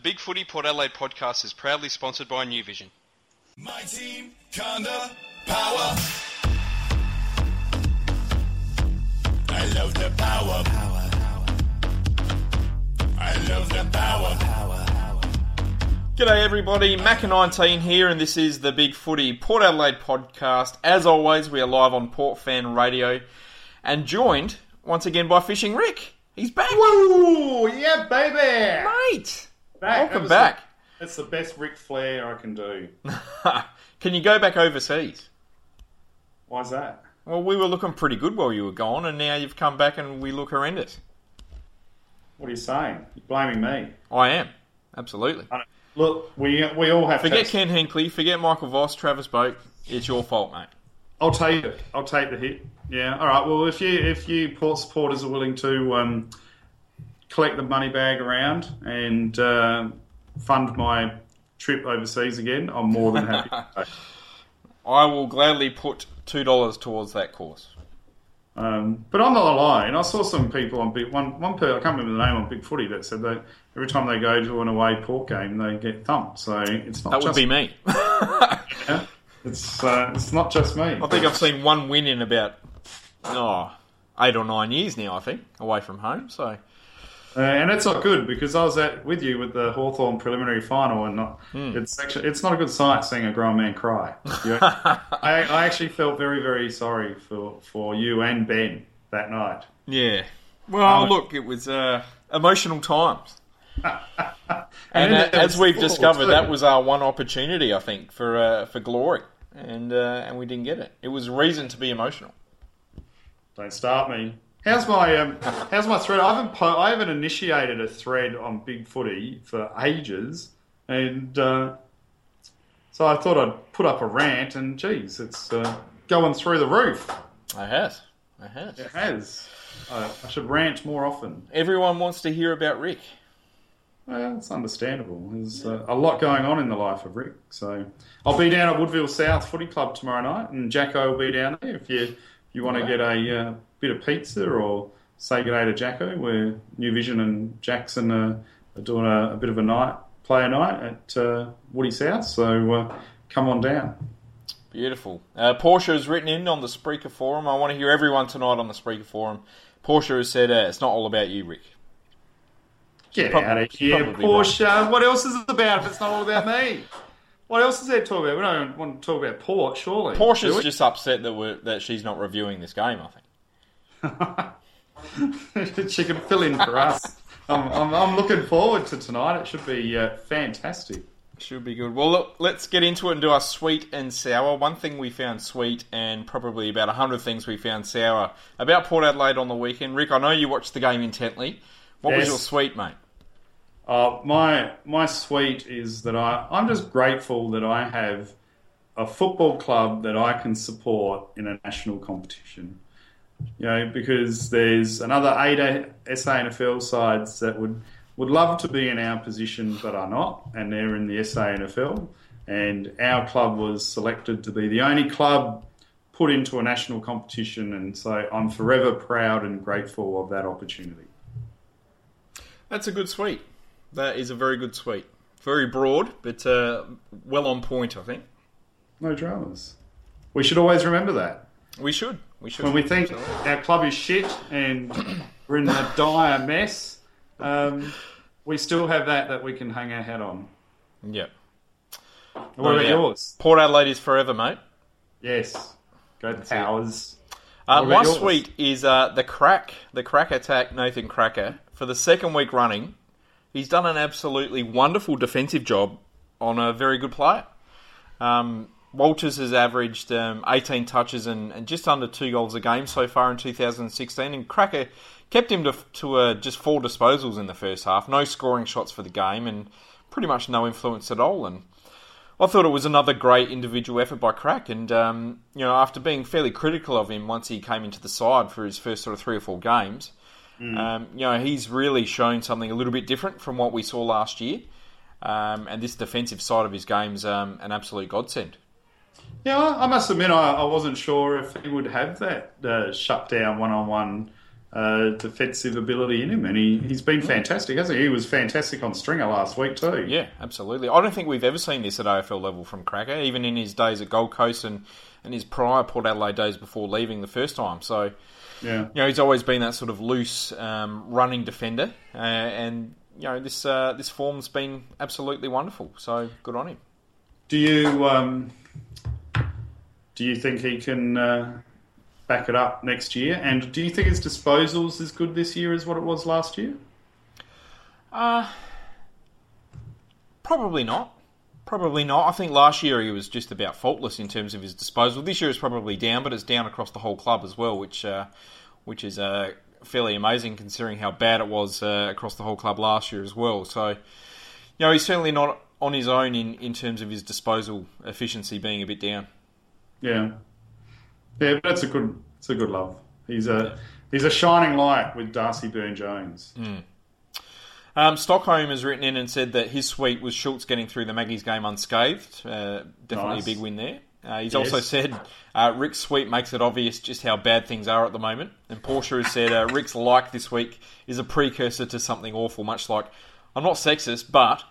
The Big Footy Port Adelaide podcast is proudly sponsored by New Vision. My team, Conda, power. I love the power. Power, power. I love the power. Power, power. G'day everybody, Macca19 here, and this is the Big Footy Port Adelaide podcast. As always, we are live on Port Fan Radio, and joined once again by Fishing Rick. He's back, Woo! Yeah, baby! mate. Back. Welcome was back. the- that's the best Ric Flair I can do. Can you go back overseas? Why's that? Well, we were looking pretty good while you were gone, and now you've come back and we look horrendous. What are you saying? You're blaming me. I am, absolutely. I Look, we we all have. To Forget to, Ken Hinkley, forget Michael Voss, Travis Boak. It's your fault, mate. I'll take it. I'll take the hit. Yeah. All right. Well, if you if you port supporters are willing to um, collect the money bag around and uh, fund my trip overseas again, I'm more than happy. I will gladly put two dollars towards that course. Um, but I'm not lying. I saw some people on big one one per I can't remember the name on Big Footy that said that every time they go to an away port game they get thumped. So it's not That would just be me. Yeah. It's uh, it's not just me. I think I've seen one win in about oh, eight or nine years now. I think away from home. So uh, and it's not good because I was at with you with the Hawthorn preliminary final, and not, Hmm. it's actually it's not a good sight seeing a grown man cry. You- I, I actually felt very very sorry for for you and Ben that night. yeah. Well, Um, look, it was uh, emotional times. And And uh, as we've discovered, too. that was our one opportunity, I think, for uh, for glory, and uh, and we didn't get it. It was reason to be emotional. Don't start me. How's my um, how's my thread? I haven't po- I haven't initiated a thread on Big Footy for ages, and uh, so I thought I'd put up a rant. And geez, it's uh, going through the roof. I has, I has. It has. Uh, I should rant more often. Everyone wants to hear about Rick. Well, it's understandable. There's uh, a lot going on in the life of Rick. So I'll be down at Woodville South Footy Club tomorrow night, and Jacko will be down there. If you you want to get a uh, bit of pizza or say good day to Jacko, where New Vision and Jackson are, are doing a, a bit of a night player night at uh, Woody South. So uh, come on down. Beautiful. Uh, Porsche has written in on the Spreaker forum. I want to hear everyone tonight on the Spreaker forum. Porsche has said uh, it's not all about you, Rick. Get Probably- out of here, Porsche. What else is it about if it's not all about me? What else is there to talk about? We don't want to talk about Port, surely. Porsche's just upset that we're, that she's not reviewing this game. I think. she can fill in for us. I'm, I'm, I'm looking forward to tonight. It should be uh, fantastic. Should be good. Well, look, let's get into it and do our sweet and sour. One thing we found sweet, and probably about a hundred things we found sour about Port Adelaide on the weekend. Rick, I know you watched the game intently. What was your sweet, mate? Uh, my my sweet is that I I'm just grateful that I have a football club that I can support in a national competition. You know, because there's another eight sa SANFL sides that would would love to be in our position but are not, and they're in the SANFL. And our club was selected to be the only club put into a national competition, and so I'm forever proud and grateful of that opportunity. That's a good sweet. That is a very good sweet. Very broad, but uh, well on point, I think. No dramas. We should always remember that. We should. We should. When we think our club is shit and we're in a dire mess, um, we still have that that we can hang our hat on. Yeah. What about yeah. yours? Port Adelaide is forever, mate. Yes. Go Powers. Uh, What my yours? sweet is uh, the crack, the crack attack, Nathan Krakouer. For the second week running, he's done an absolutely wonderful defensive job on a very good player. Um, Walters has averaged um, 18 touches and, and just under two goals a game so far in 2016, and Krakouer kept him to, to uh, just four disposals in the first half, no scoring shots for the game, and pretty much no influence at all. And I thought it was another great individual effort by Crack, and um, you know, after being fairly critical of him once he came into the side for his first sort of three or four games, um, you know, he's really shown something a little bit different from what we saw last year. Um, and this defensive side of his game's um, an absolute godsend. Yeah, I must admit, I, I wasn't sure if he would have that uh, shut down one on one uh, defensive ability in him, and he, he's been fantastic, hasn't he? He was fantastic on Stringer last week too. Yeah, absolutely. I don't think we've ever seen this at AFL level from Krakouer, even in his days at Gold Coast and, and his prior Port Adelaide days before leaving the first time. So, yeah. you know, he's always been that sort of loose, um, running defender, uh, and you know, this uh, this form's been absolutely wonderful. So, good on him. Do you um, do you think he can uh, back it up next year? And do you think his disposals is good this year as what it was last year? Probably not. Probably not. I think last year he was just about faultless in terms of his disposal. This year is probably down, but it's down across the whole club as well, which uh, which is uh, fairly amazing considering how bad it was uh, across the whole club last year as well. So, you know, he's certainly not on his own in, in terms of his disposal efficiency being a bit down. Yeah, yeah, but that's a good it's a good love. He's a he's a shining light with Darcy Byrne-Jones. Um, Stockholm has written in and said that his suite was Schultz getting through the Maggies game unscathed. Uh, definitely Nice. a big win there. Uh, he's Yes. also said uh, Rick's suite makes it obvious just how bad things are at the moment. And Porsche has said uh, Rick's like this week is a precursor to something awful, much like I'm not sexist, but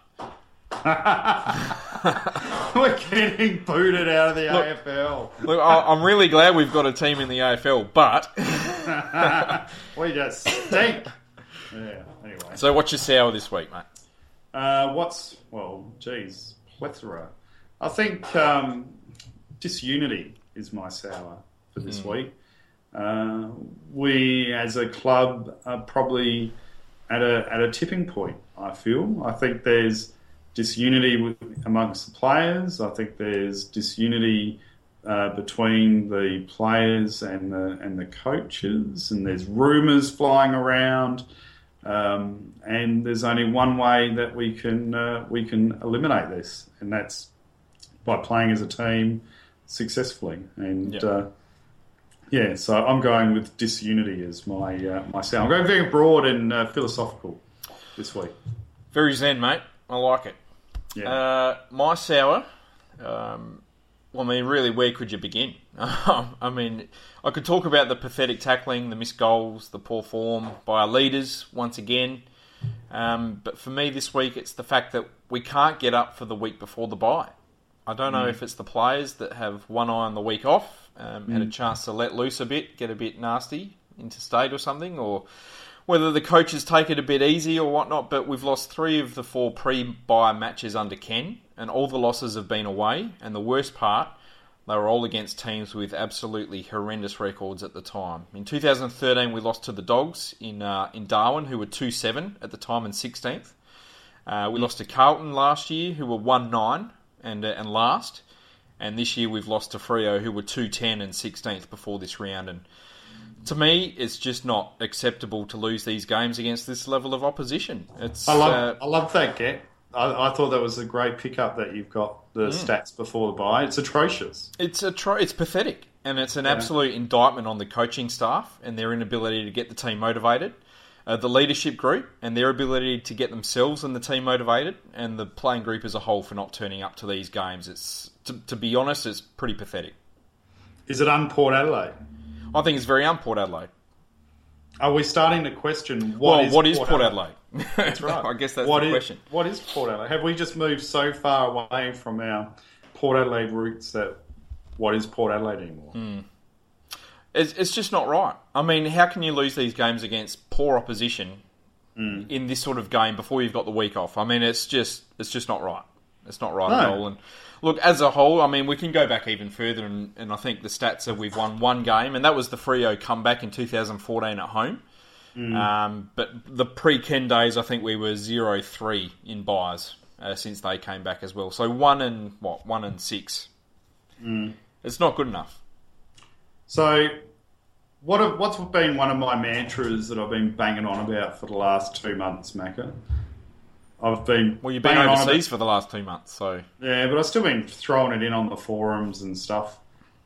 We're getting booted out of the Look. AFL. look, I, I'm really glad we've got a team in the AFL. But We just stink. yeah. Anyway, so what's your sour this week, mate? uh, what's well, geez, plethora. I think um, disunity is my sour for this week. Uh, we, as a club, are probably at a at a tipping point. I feel. I think there's disunity with, amongst the players. I think there's disunity uh, between the players and the and the coaches, and there's rumours flying around. Um, and there's only one way that we can uh, we can eliminate this, and that's by playing as a team successfully. And Yeah. uh, yeah, so I'm going with disunity as my uh, my sound. I'm going very broad and uh, philosophical this week. Very zen, mate. I like it. Yeah. Uh, my sour. Um, well, I mean, really, where could you begin? I mean, I could talk about the pathetic tackling, the missed goals, the poor form by our leaders once again. Um, but for me this week, it's the fact that we can't get up for the week before the bye. I don't know if it's the players that have one eye on the week off, um, had a chance to let loose a bit, get a bit nasty interstate or something, or whether the coaches take it a bit easy or whatnot. But we've lost three of the four pre-bye matches under Ken, and all the losses have been away. And the worst part, they were all against teams with absolutely horrendous records at the time. In 2013, we lost to the Dogs in uh, in Darwin, who were two seven at the time and 16th. Uh, we lost to Carlton last year, who were one nine and uh, and last. And this year we've lost to Freo, who were two ten and 16th before this round. And to me, it's just not acceptable to lose these games against this level of opposition. It's I love uh, I love that get. I, I thought that was a great pickup that you've got the stats before the bye. It's atrocious. It's a tr- it's pathetic, and it's an absolute indictment on the coaching staff and their inability to get the team motivated, uh, the leadership group and their ability to get themselves and the team motivated, and the playing group as a whole for not turning up to these games. It's to, to be honest, it's pretty pathetic. Is it un Port Adelaide? I think it's very un Port Adelaide. Are we starting to question Well, what is what is Port Adelaide? That's right. I guess that's What the is- question. What is Port Adelaide? Have we just moved so far away from our Port Adelaide roots that what is Port Adelaide anymore? Hmm. It's, it's just not right. I mean, how can you lose these games against poor opposition in this sort of game before you've got the week off? I mean, it's just it's just not right. It's not right at all. And look, as a whole, I mean, we can go back even further, and, and I think the stats are we've won one game, and that was the Freo comeback in 2014 at home. Um, but the pre-Ken days, I think we were 0-3 in byes uh, since they came back as well. So one and what one and six. It's not good enough. So, what have, what's been one of my mantras that I've been banging on about for the last two months, Macca? I've been Well, you've been overseas for the last two months, so Yeah, but I've still been throwing it in on the forums and stuff.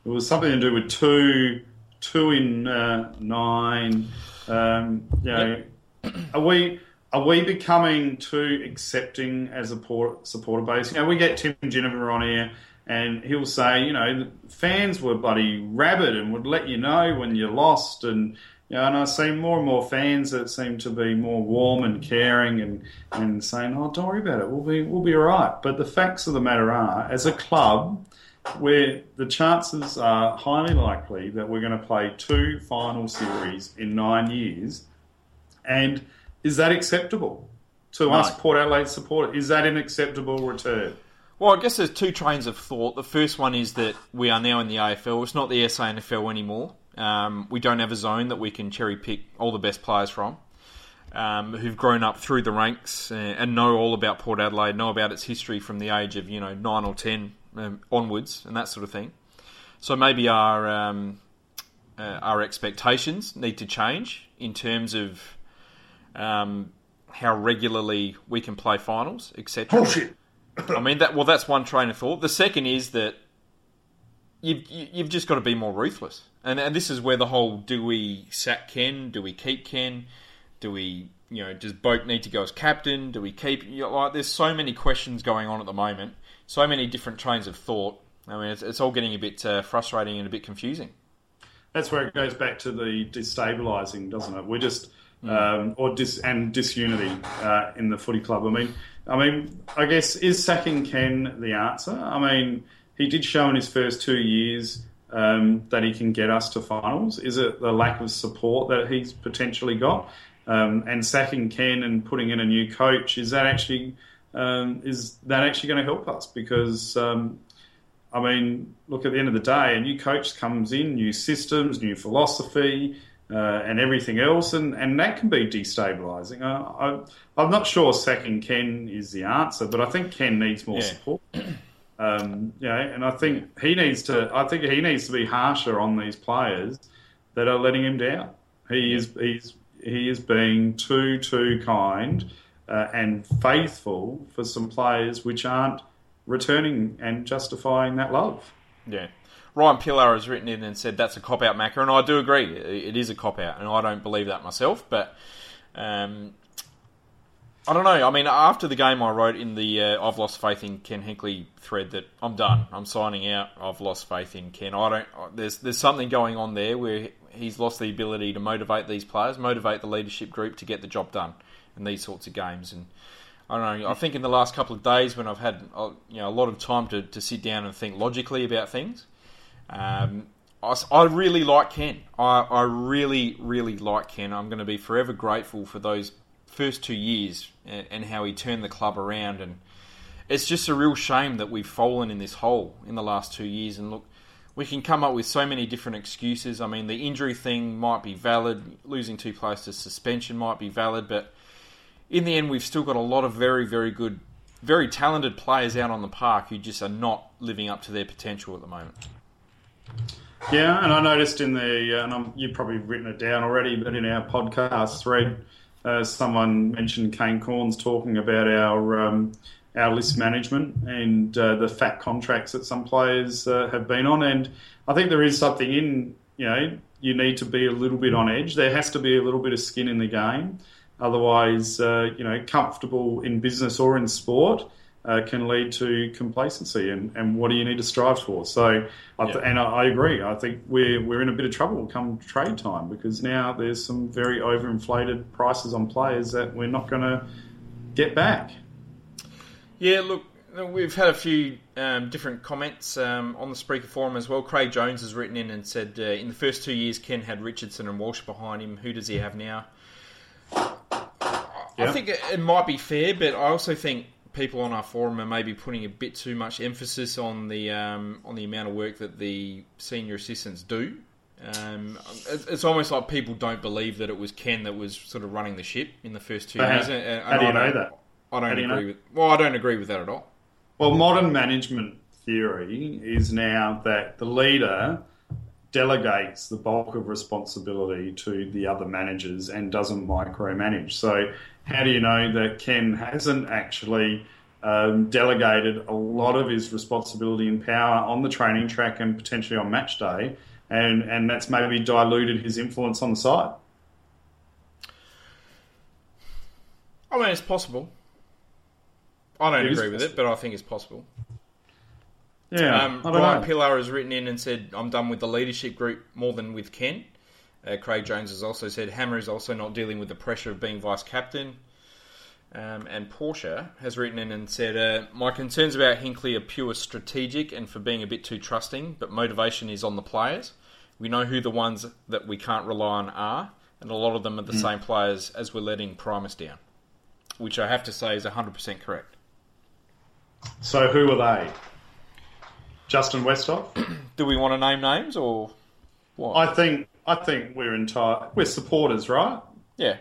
It was something to do with two, two in uh, nine. Um, you know, are we are we becoming too accepting as a port, supporter base? You know, we get Tim Jennifer on here, and he'll say, you know, fans were bloody rabid and would let you know when you lost, and you know, and I see more and more fans that seem to be more warm and caring and, and saying, "Oh, don't worry about it. We'll be we'll be all right." But the facts of the matter are, as a club, where the chances are highly likely that we're going to play two final series in nine years, and is that acceptable to us, No. Port Adelaide supporters? Is that an acceptable return? Well, I guess there's two trains of thought. The first one is that we are now in the AFL. It's not the SANFL anymore. Um, we don't have a zone that we can cherry pick all the best players from, um, who've grown up through the ranks and know all about Port Adelaide, know about its history from the age of you know nine or ten um, onwards, and that sort of thing. So maybe our um, uh, our expectations need to change in terms of um, how regularly we can play finals, etc. Bullshit. I mean that. Well, that's one train of thought. The second is that you've you've just got to be more ruthless, and and this is where the whole do we sack Ken? Do we keep Ken? Do we you know does Boak need to go as captain? Do we keep you know, like? There's so many questions going on at the moment. So many different trains of thought. I mean, it's, it's all getting a bit uh, frustrating and a bit confusing. That's where it goes back to the destabilising, doesn't it? We're just um, or dis and disunity uh, in the footy club. I mean, I mean, I guess is sacking Ken the answer? I mean, he did show in his first two years um, that he can get us to finals. Is it the lack of support that he's potentially got? Um, and sacking Ken and putting in a new coach is that actually um, is that actually going to help us? Because um, I mean, look, at the end of the day, a new coach comes in, new systems, new philosophy, uh, and everything else, and, and that can be destabilising. Uh, I, I'm not sure sacking Ken is the answer, but I think Ken needs more Yeah. support. Um, you know, and I think he needs to. I think he needs to be harsher on these players that are letting him down. He is he's he is being too too kind uh, and faithful for some players which aren't returning and justifying that love. Yeah. Ryan Pillar has written in and said that's a cop out, Macca, and I do agree. It is a cop out, and I don't believe that myself. But um, I don't know. I mean, after the game, I wrote in the uh, "I've lost faith in Ken Hinkley" thread that I'm done. I'm signing out. I've lost faith in Ken. I don't. There's there's something going on there where he's lost the ability to motivate these players, motivate the leadership group to get the job done in these sorts of games. And I don't know. I think in the last couple of days, when I've had uh, you know a lot of time to, to sit down and think logically about things, um, I, I really like Ken. I, I really, really like Ken. I'm going to be forever grateful for those first two years and, and how he turned the club around. And it's just a real shame that we've fallen in this hole in the last two years. And look, we can come up with so many different excuses. I mean, the injury thing might be valid, losing two players to suspension might be valid, but in the end, we've still got a lot of very, very good, very talented players out on the park who just are not living up to their potential at the moment. Yeah, and I noticed in the, uh, and I'm, you've probably written it down already, but in our podcast thread, someone mentioned Kane Cornes talking about our um, our list management and uh, the fat contracts that some players uh, have been on, and I think there is something in you know you need to be a little bit on edge. There has to be a little bit of skin in the game, otherwise, uh, you know, comfortable in business or in sport uh, can lead to complacency. And, and what do you need to strive for? So, I th- Yeah. and I, I agree. I think we're we're in a bit of trouble come trade time because now there's some very overinflated prices on players that we're not going to get back. Yeah, look, we've had a few um, different comments um, on the Spreaker forum as well. Craig Jones has written in and said, uh, in the first two years, Ken had Richardson and Walsh behind him. Who does he have now? I think it, it might be fair, but I also think people on our forum are maybe putting a bit too much emphasis on the um, on the amount of work that the senior assistants do. Um, it's, almost like people don't believe that it was Ken that was sort of running the ship in the first two But how- years. and- and how do you know that? I don't How you agree know? with. Well, I don't agree with that at all. Well, modern management theory is now that the leader delegates the bulk of responsibility to the other managers and doesn't micromanage. So, how do you know that Ken hasn't actually um, delegated a lot of his responsibility and power on the training track and potentially on match day, and and that's maybe diluted his influence on the side? I mean, it's possible. I don't It agree with it, but I think it's possible. Yeah, Um, I don't Ryan know. Pillar has written in and said, "I'm done with the leadership group more than with Ken." Uh, Craig Jones has also said Hammer is also not dealing with the pressure of being vice captain. Um, and Porsche has written in and said, uh, My concerns about Hinkley are pure strategic and for being a bit too trusting, but motivation is on the players. We know who the ones that we can't rely on are, and a lot of them are the same players as we're letting Primus down, which I have to say is 100% correct. So who are they? Justin Westhoff. Do we want to name names or what? I think I think we're entire we're supporters, right? yeah.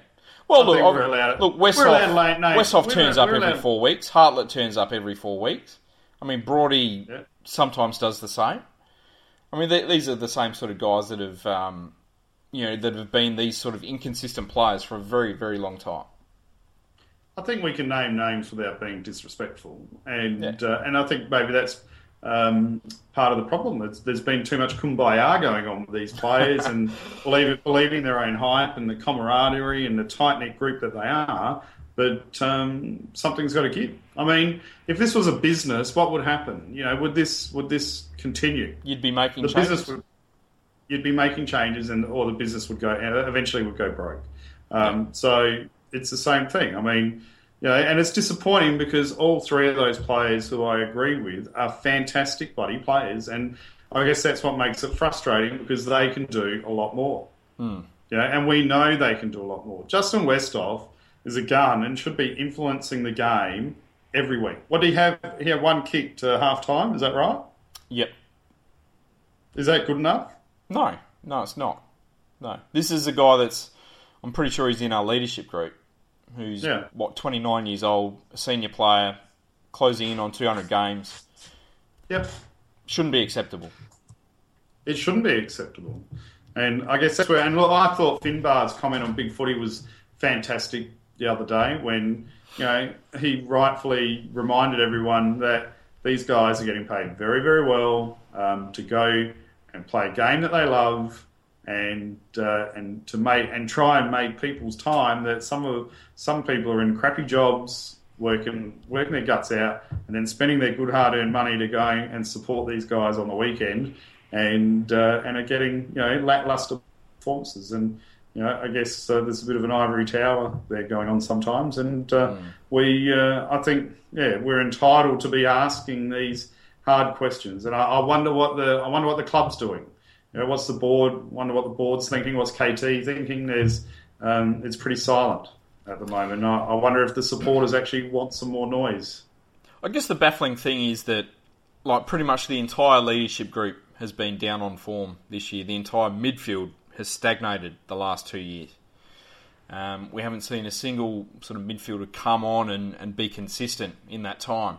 Well, I look, we're allowed- look, we're allowed to Westhoff. Westhoff turns allowed- up every allowed- four weeks. Hartlett turns up every four weeks. I mean, Brody Yeah. sometimes does the same. I mean, they, these are the same sort of guys that have, um, you know, that have been these sort of inconsistent players for a very, very long time. I think we can name names without being disrespectful, and Yeah. uh, and I think maybe that's um, part of the problem. It's, there's been too much kumbaya going on with these players and believe, believing their own hype and the camaraderie and the tight knit group that they are. But um, something's got to give. I mean, if this was a business, what would happen? You know, would this would this continue? You'd be making the changes. business would you'd be making changes and or the business would go eventually would go broke um, so it's the same thing i mean you know and it's disappointing because all three of those players who i agree with are fantastic bloody players and i guess that's what makes it frustrating because they can do a lot more Hmm. you know, and we know they can do a lot more justin westhoff is a gun and should be influencing the game every week what do he have he had one kick to half time is that right Yep. is that good enough No, no, it's not. No, this is a guy that's. I'm pretty sure he's in our leadership group. Who's Yeah. what 29 years old, a senior player, closing in on 200 games. yep Shouldn't be acceptable. it shouldn't be acceptable. And I guess that's where. And look, I thought Finbar's comment on Big Footy was fantastic the other day when you know he rightfully reminded everyone that these guys are getting paid very, very well um, to go and play a game that they love. And uh, and to make and try and make people's time that some of some people are in crappy jobs working working their guts out and then spending their good hard earned money to go and support these guys on the weekend and uh, and are getting you know lackluster performances. And you know I guess uh, there's a bit of an ivory tower there going on sometimes. And uh, we uh, I think yeah we're entitled to be asking these hard questions. And I, I wonder what the I wonder what the club's doing you know what's the board wonder what the board's thinking what's KT thinking there's um, it's pretty silent at the moment I, I wonder if the supporters actually want some more noise I guess the baffling thing is that, like, pretty much the entire leadership group has been down on form this year. The entire midfield has stagnated the last two years. Um, we haven't seen a single sort of midfielder come on and, and be consistent in that time.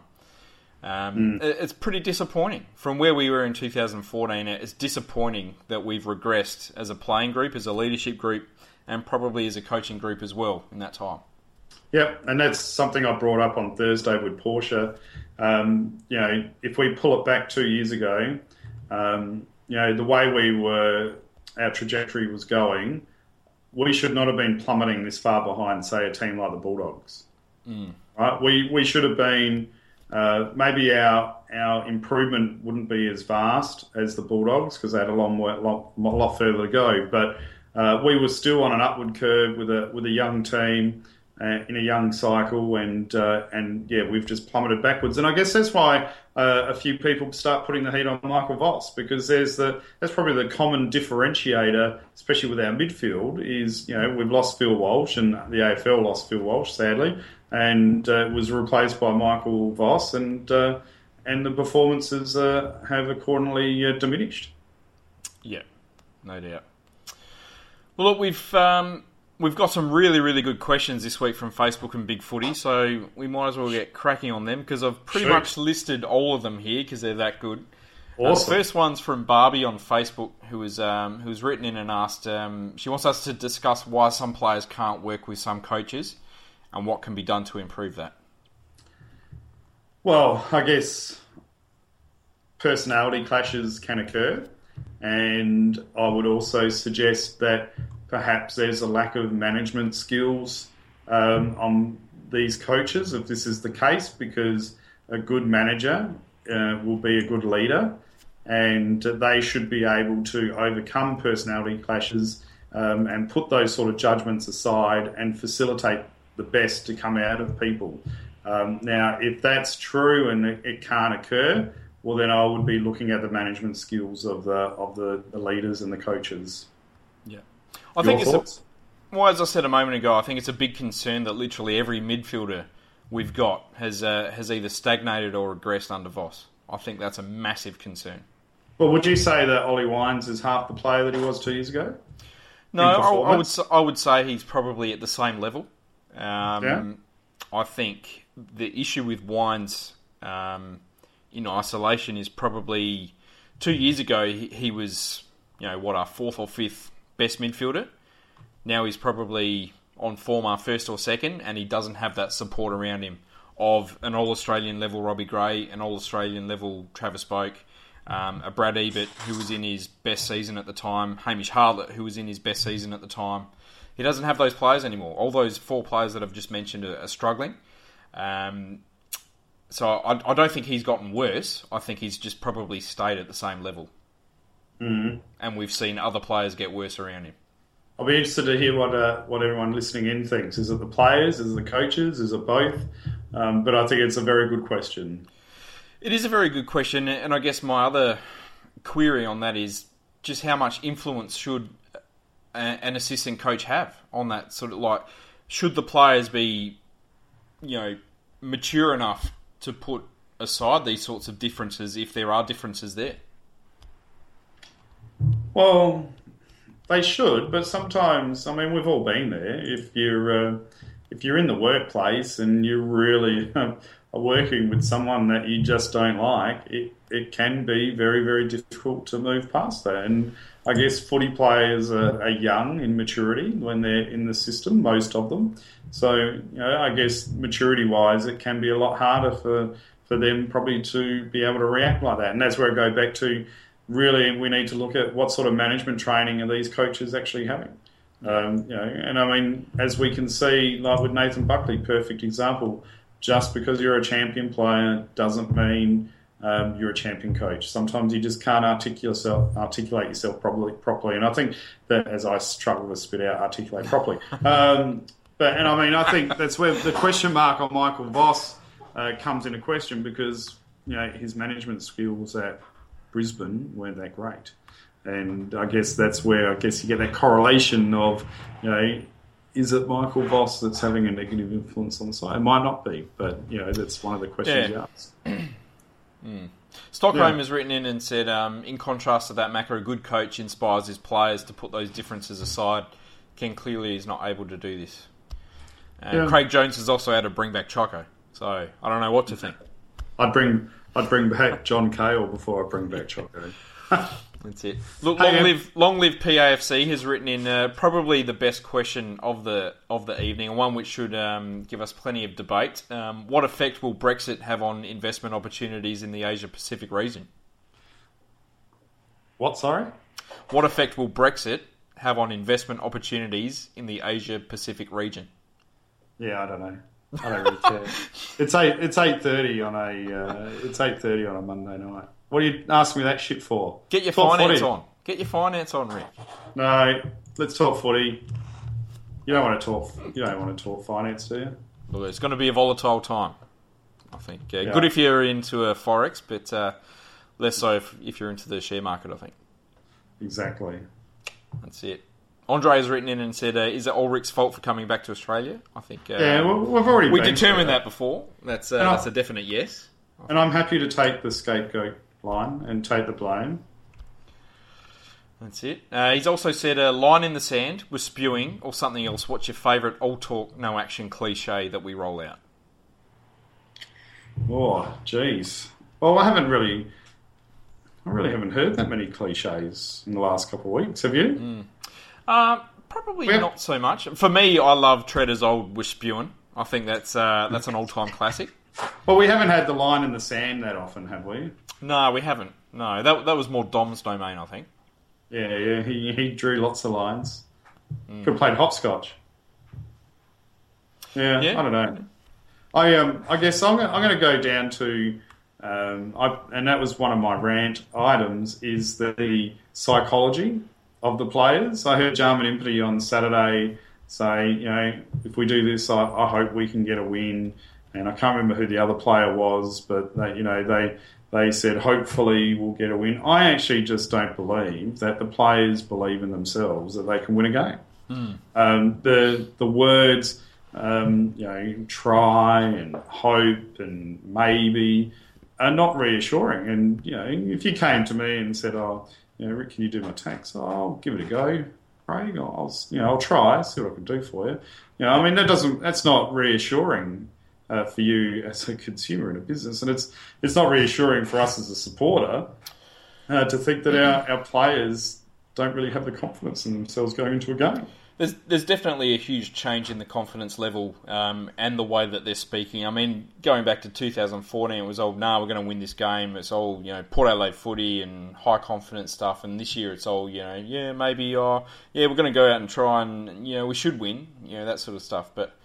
Um, it- It's pretty disappointing. From where we were in 2014, it's disappointing that we've regressed as a playing group, as a leadership group, and probably as a coaching group as well in that time. Yep, and that's something I brought up on Thursday with Porsche. Um, you know, if we pull it back two years ago, um, you know, the way we were, our trajectory was going, we should not have been plummeting this far behind, say, a team like the Bulldogs. Right? We we should have been. Uh, maybe our our improvement wouldn't be as vast as the Bulldogs because they had a long lot, lot further to go. But uh, we were still on an upward curve with a with a young team uh, in a young cycle, and uh, and yeah, we've just plummeted backwards. And I guess that's why uh, a few people start putting the heat on Michael Voss because there's the that's probably the common differentiator, especially with our midfield, is you know we've lost Phil Walsh and the AFL lost Phil Walsh sadly, and uh, was replaced by Michael Voss, and uh, and the performances uh, have accordingly uh, diminished. Yeah, no doubt. Well, look, we've um, we've got some really really good questions this week from Facebook and Big Footy, so we might as well get cracking on them because I've pretty much listed all of them here because they're that good. Uh, Awesome. the first one's from Barbie on Facebook, who was um, who was written in and asked. Um, she wants us to discuss why some players can't work with some coaches, and what can be done to improve that. Well, I guess personality clashes can occur, and I would also suggest that perhaps there's a lack of management skills um, on these coaches, if this is the case, because a good manager uh, will be a good leader, and they should be able to overcome personality clashes um, and put those sort of judgments aside and facilitate the best to come out of people. Um, now, if that's true and it, it can't occur, well, then I would be looking at the management skills of the of the, the leaders and the coaches. Yeah, I Your think it's a, thoughts? well, as I said a moment ago, I think it's a big concern that literally every midfielder we've got has uh, has either stagnated or regressed under Voss. I think that's a massive concern. Well, would you say that Ollie Wines is half the player that he was two years ago? No, I, I would I would say he's probably at the same level. Um, Yeah. I think the issue with Wines um, in isolation is probably two years ago he, he was you know what our fourth or fifth best midfielder. Now he's probably on form our first or second, and he doesn't have that support around him of an All Australian level Robbie Gray, an All Australian level Travis Boak, um, a Brad Ebert who was in his best season at the time, Hamish Hartlett who was in his best season at the time. He doesn't have those players anymore. All those four players that I've just mentioned are, are struggling. Um, so I, I don't think he's gotten worse. I think he's just probably stayed at the same level. Mm-hmm. And we've seen other players get worse around him. I'll be interested to hear what uh, what everyone listening in thinks. Is it the players? Is it the coaches? Is it both? Um, but I think it's a very good question. It is a very good question, and I guess my other query on that is just how much influence should an assistant coach have on that sort of like should the players be you know mature enough to put aside these sorts of differences if there are differences there Well, they should, but sometimes, I mean, we've all been there. If you're uh, if you're in the workplace and you really are working with someone that you just don't like, it it can be very very difficult to move past that. And I guess footy players are, are young in maturity when they're in the system, most of them. So you know, I guess maturity wise, it can be a lot harder for for them probably to be able to react like that. And that's where I go back to really we need to look at what sort of management training are these coaches actually having. Um, you know, and I mean, as we can see, like with Nathan Buckley, perfect example. Just because you're a champion player doesn't mean um, you're a champion coach. Sometimes you just can't articulate yourself, articulate yourself properly. Properly, and I think that as I struggle to spit out, articulate properly. Um, but and I mean, I think that's where the question mark on Michael Voss uh, comes into question because you know his management skills at Brisbane weren't that great. And I guess that's where I guess you get that correlation of, you know, is it Michael Voss that's having a negative influence on the side? It might not be, but you know that's one of the questions Yeah. you ask. Stockholm Yeah. has written in and said, um, in contrast to that, Macca, a good coach inspires his players to put those differences aside. Ken clearly is not able to do this. And Yeah. Craig Jones has also had to bring back Choco. So I don't know what to think. I'd bring I'd bring back John Cahill before I bring back Choco. That's it. Look, long live, long live PAFC has written in uh, probably the best question of the of the evening, and one which should um, give us plenty of debate. Um, what effect will Brexit have on investment opportunities in the Asia Pacific region? What? Sorry. What effect will Brexit have on investment opportunities in the Asia Pacific region? Yeah, I don't know. I don't really care. It's eight. It's eight thirty on a. Uh, it's eight thirty on a Monday night. What are you asking me that shit for? Get your Talk finance footy. on. Get your finance on, Rick. No, let's talk footy. You don't want to talk. You don't want to talk finance, do you? Look, it's going to be a volatile time. I think uh, Yeah. good if you're into a forex, but uh, less so if, if you're into the share market. I think. Exactly. That's it. Andre has written in and said, uh, "Is it Ulrich's fault for coming back to Australia?" I think uh, Yeah, well, we've already we determined that before. That's uh, that's a definite yes. and I'm happy to take the scapegoat line and take the blame. That's it. Uh, he's also said, "A line in the sand was spewing or something else. What's your favourite all talk, no action cliche that we roll out?" Oh, jeez. Well, I haven't really, I really haven't heard that many cliches in the last couple of weeks. Have you? Uh, probably Well- not so much. For me, I love Treader's old with spewing. I think that's uh, that's an all time classic. Well, we haven't had the line in the sand that often, have we? No, we haven't. No, that that was more Dom's domain, I think. Yeah, yeah. He he drew lots of lines. Mm. Could have played hopscotch. Yeah, Yeah. I don't know. I um I guess I'm gonna, I'm going to go down to um I and that was one of my rant items is the psychology of the players. I heard Jarman Impey on Saturday say, you know, if we do this, I, I hope we can get a win. And I can't remember who the other player was, but they, you know, they they said hopefully we'll get a win. I actually just don't believe that the players believe in themselves that they can win a game. Um, the the words, um, you know, try and hope and maybe are not reassuring. And you know, if you came to me and said, "Oh, you know, Rick, can you do my tax?" Oh, I'll give it a go. Craig, I'll, I'll you know, I'll try, see what I can do for you. You know, I mean, that doesn't, that's not reassuring uh, for you as a consumer in a business, and it's it's not reassuring for us as a supporter uh, to think that our, our players don't really have the confidence in themselves going into a game. There's, there's definitely a huge change in the confidence level um, and the way that they're speaking. I mean, going back to 2014, it was all, nah, we're going to win this game. It's all, you know, Port Adelaide footy and high confidence stuff. And this year it's all, you know, yeah, maybe, uh, yeah, we're going to go out and try and, you know, we should win, you know, that sort of stuff. But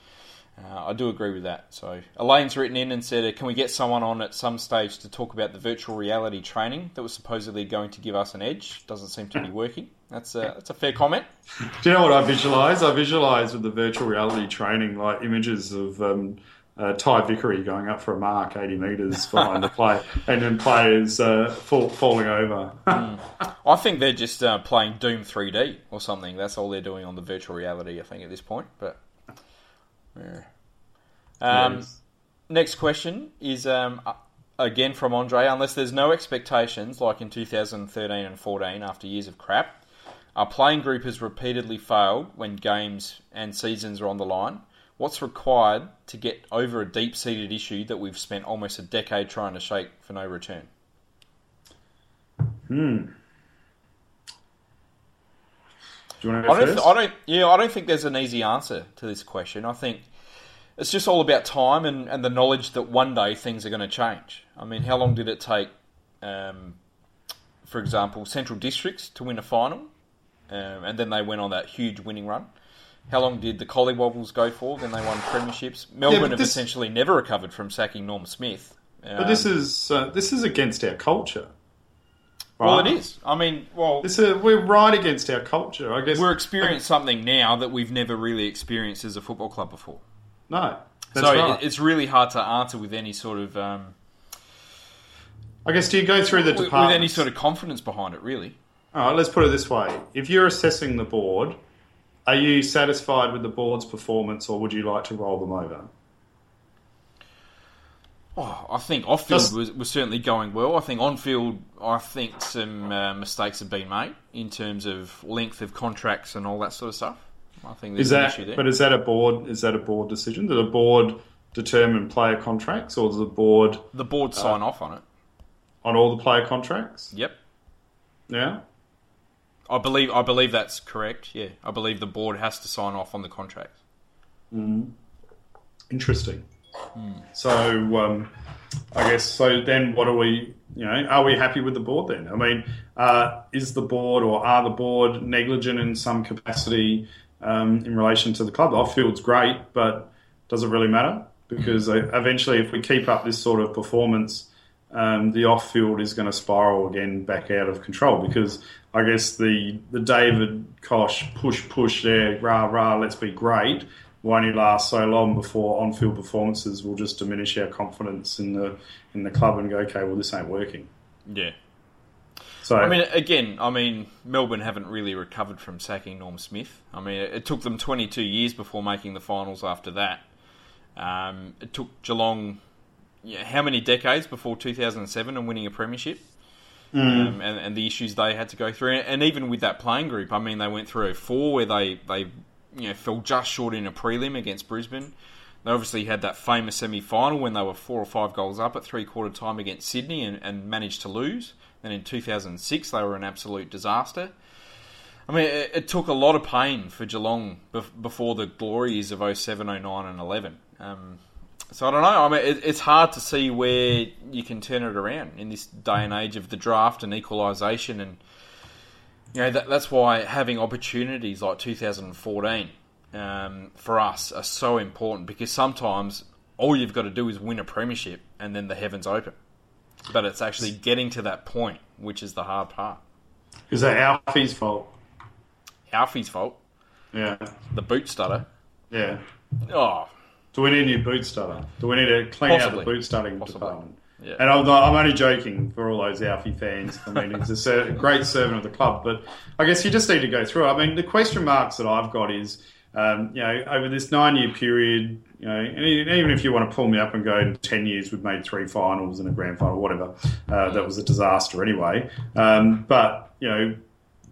uh, I do agree with that. So Elaine's written in and said, uh, can we get someone on at some stage to talk about the virtual reality training that was supposedly going to give us an edge? Doesn't seem to be working. That's a, that's a fair comment. Do you know what I visualise? I visualise with the virtual reality training like images of um, uh, Ty Vickery going up for a mark 80 metres behind the play and then players uh, fall, falling over. I think they're just uh, playing Doom 3D or something. That's all they're doing on the virtual reality, I think, at this point. But yeah. Um, Yes. Next question is um, uh, again from Andre. Unless there's no expectations, like in 2013 and 14, after years of crap, our playing group has repeatedly failed when games and seasons are on the line. What's required to get over a deep-seated issue that we've spent almost a decade trying to shake for no return? Do you want to go I don't, th- I don't. Yeah, I don't think there's an easy answer to this question. I think it's just all about time and, and the knowledge that one day things are going to change. I mean, how long did it take, um, for example, Central Districts to win a final, um, and then they went on that huge winning run? How long did the Collywobbles go for? Then they won premierships. Melbourne but have essentially never recovered from sacking Norm Smith. but this Um, is uh, this is against our culture. Well, it is. I mean, well, This is, we're right against our culture. I guess we're experiencing something now that we've never really experienced as a football club before. no. That's so right. it, it's really hard to answer with any sort of um, I guess do you go through the with, with any sort of confidence behind it. Really, All right, let's put it this way: if you're assessing the board, are you satisfied with the board's performance, or would you like to roll them over? Oh, I think off field was, was certainly going well. I think on field, I think some uh, mistakes have been made in terms of length of contracts and all that sort of stuff. I think there's Is an that? issue there. But is that a board? Is that a board decision? Does the board determine player contracts, or does the board the board sign off on it. on all the player contracts? Yep. Yeah. I believe I believe that's correct. Yeah, I believe the board has to sign off on the contracts. Interesting. So, um, I guess so. Then, what are we? You know, are we happy with the board? Then, I mean, uh, is the board or are the board negligent in some capacity um, in relation to the club? Off field's great, but does it really matter? Because uh, eventually, if we keep up this sort of performance, um, the off field is going to spiral again back out of control. Because I guess the the David Koch push push there, rah rah, let's be great, will only last so long before on field performances will just diminish our confidence in the in the club and go, okay, well this ain't working. Yeah. So I mean, again, I mean, Melbourne haven't really recovered from sacking Norm Smith. I mean, it, took them 22 years before making the finals after that. Um, it took Geelong, yeah, how many decades before 2007 and winning a premiership? Um, and, and the issues they had to go through. And even with that playing group, I mean, they went through four where they, they you know, fell just short in a prelim against Brisbane. They obviously had that famous semi final when they were four or five goals up at three quarter time against Sydney and, and managed to lose. Then in 2006, they were an absolute disaster. I mean, it, it took a lot of pain for Geelong bef- before the glory years of 07, 09, and 11. Um, so I don't know. I mean, it, it's hard to see where you can turn it around in this day and age of the draft and equalisation, and you know that, that's why having opportunities like 2014 um, for us are so important because sometimes all you've got to do is win a premiership and then the heavens open. But it's actually getting to that point which is the hard part. is that Alfie's fault? Alfie's fault. Yeah, The boot stutter. yeah. Oh, Do we need a new boot stutter? Do we need to clean out the boot studding Possibly. department? Yeah. And I'm, I'm only joking for all those Alfie fans. I mean, he's a ser- great servant of the club, but I guess you just need to go through. I mean, the question marks that I've got is, um, you know, over this nine-year period, you know, and even if you want to pull me up and go in ten years, we've made three finals and a grand final, whatever. Uh, that was a disaster anyway. Um, but you know,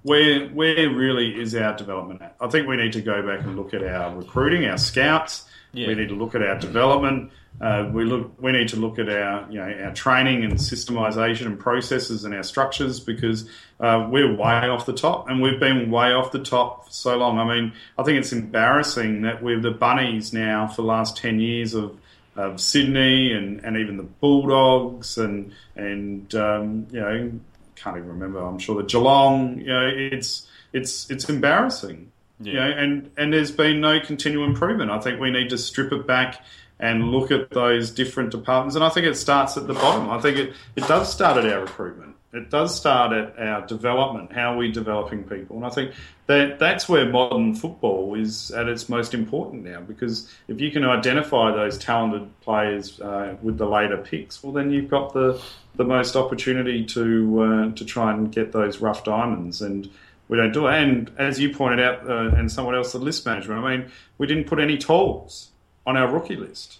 where where really is our development at? I think we need to go back and look at our recruiting, our scouts. Yeah. We need to look at our development. Uh, we look. We need to look at our you know our training and systemization and processes and our structures because uh, we're way off the top and we've been way off the top for so long. I mean, I think it's embarrassing that we're the bunnies now for the last ten years of of Sydney and, and even the Bulldogs and and um, you know can't even remember. I'm sure the Geelong. You know, it's it's it's embarrassing. You know, and and there's been no continual improvement. I think we need to strip it back and look at those different departments. And I think it starts at the bottom. I think it, it does start at our recruitment. It does start at our development, how are we developing people. And I think that that's where modern football is at its most important now because if you can identify those talented players uh, with the later picks, well, then you've got the, the most opportunity to, uh, to try and get those rough diamonds. And we don't do it. And as you pointed out, uh, and someone else, the list management, I mean, we didn't put any tolls on our rookie list.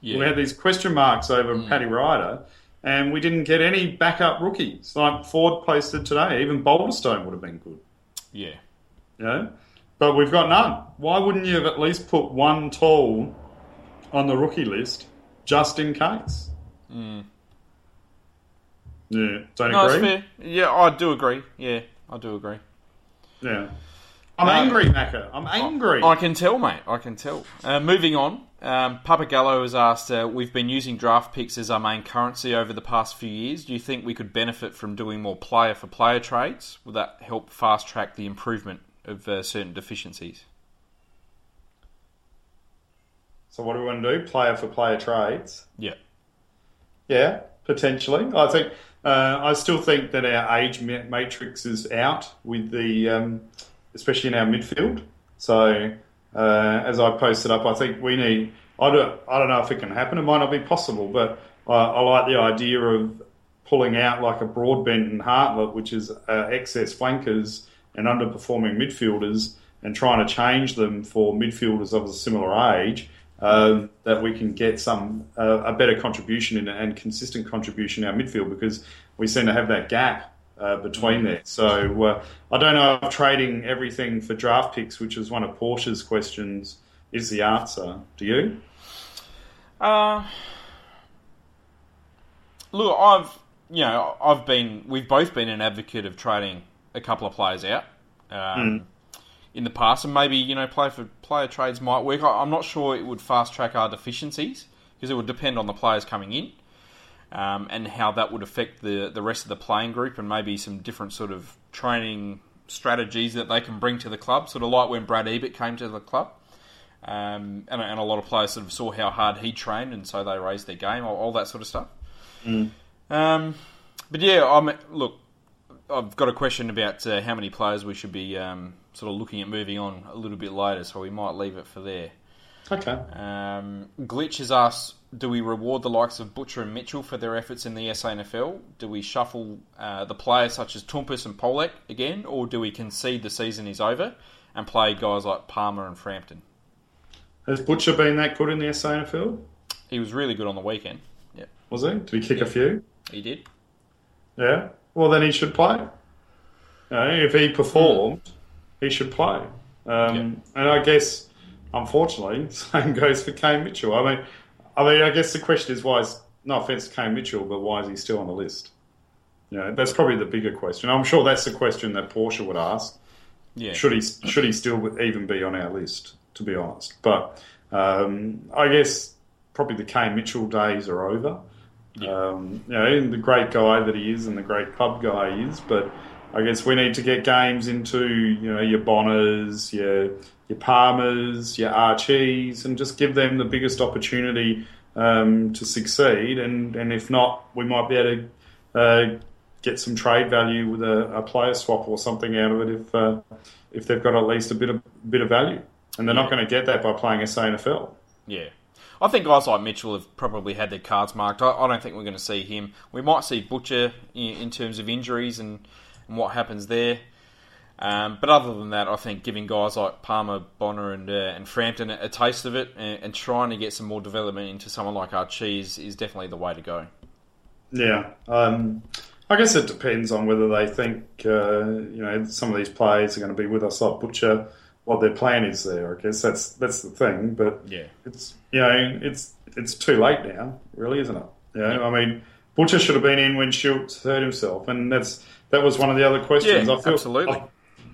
yeah. We had these question marks over Paddy Ryder, and we didn't get any backup rookies. Like Ford posted today, even Boulderstone would have been good, yeah. you know? But we've got none. Why wouldn't you have at least put one tall on the rookie list just in case? Yeah, don't No, agree? Yeah, I do agree. Yeah, I do agree. Yeah. I'm No. angry, Macca. I'm angry. I can tell, mate. I can tell. Uh, moving on, um, Papagallo has asked, uh, "We've been using draft picks as our main currency over the past few years. Do you think we could benefit from doing more player-for-player trades? Will that help fast-track the improvement of uh, certain deficiencies?" So what do we want to do? Player for player trades. Yeah, Yeah, potentially. I think. Uh, I still think that our age matrix is out with the, um, especially in our midfield. So uh, as I posted up, I think we need. I don't. I don't know if it can happen. It might not be possible, but I, I like the idea of pulling out like a Broadbent and Hartlett, which is uh, excess flankers and underperforming midfielders, and trying to change them for midfielders of a similar age. Um, that we can get some uh, a better contribution in, and consistent contribution in our midfield because we seem to have that gap uh, between there. So uh, I don't know if trading everything for draft picks, which is one of Porsche's questions, is the answer. Do you? Uh, look, I've you know I've been we've both been an advocate of trading a couple of players out um, in the past, and maybe you know play for player trades might work. I, I'm not sure it would fast track our deficiencies because it would depend on the players coming in. Um, and how that would affect the, the rest of the playing group, and maybe some different sort of training strategies that they can bring to the club, sort of like when Brad Ebert came to the club. Um, and, and a lot of players sort of saw how hard he trained, and so they raised their game, all, all that sort of stuff. Um, but yeah, I'm look. I've got a question about uh, how many players we should be um, sort of looking at moving on a little bit later, so we might leave it for there. Okay. Um, Glitch has asked, do we reward the likes of Butcher and Mitchell for their efforts in the SANFL? Do we shuffle uh, the players such as Toumpas and Polec again, or do we concede the season is over and play guys like Palmer and Frampton? Has Butcher been that good in the SANFL? He was really good on the weekend. Yeah, Was he? Did he kick a few? he did. Yeah. Well, then he should play. You know, if he performed, he should play. Um, And I guess, unfortunately, same goes for Kane Mitchell. I mean, I mean, I guess the question is why is no offense to Kane Mitchell, but why is he still on the list? You know, that's probably the bigger question. I'm sure that's the question that Porsche would ask. Yeah, Should he should he still even be on our list? To be honest, but um, I guess probably the Kane Mitchell days are over. Um, you know, the great guy that he is and the great club guy he is, but I guess we need to get games into you know your Bonners, your your Palmers, your Archies, and just give them the biggest opportunity um, to succeed. And and if not, we might be able to uh, get some trade value with a, a player swap or something out of it if uh, if they've got at least a bit of bit of value, and they're not going to get that by playing a SANFL. Yeah. I think guys like Mitchell have probably had their cards marked. I, I don't think we're going to see him. We might see Butcher in, in terms of injuries and, and what happens there. Um, but other than that, I think giving guys like Palmer, Bonner, and uh, and Frampton a, a, taste of it and, and, trying to get some more development into someone like Archie is, is definitely the way to go. Yeah, um, I guess it depends on whether they think uh, you know some of these players are going to be with us like Butcher what their plan is there. I guess that's that's the thing. But yeah, it's you know it's it's too late now, really, isn't it? You know, I mean, Butcher should have been in when Schultz hurt himself, and that's that was one of the other questions. Yeah, I feel, absolutely. I,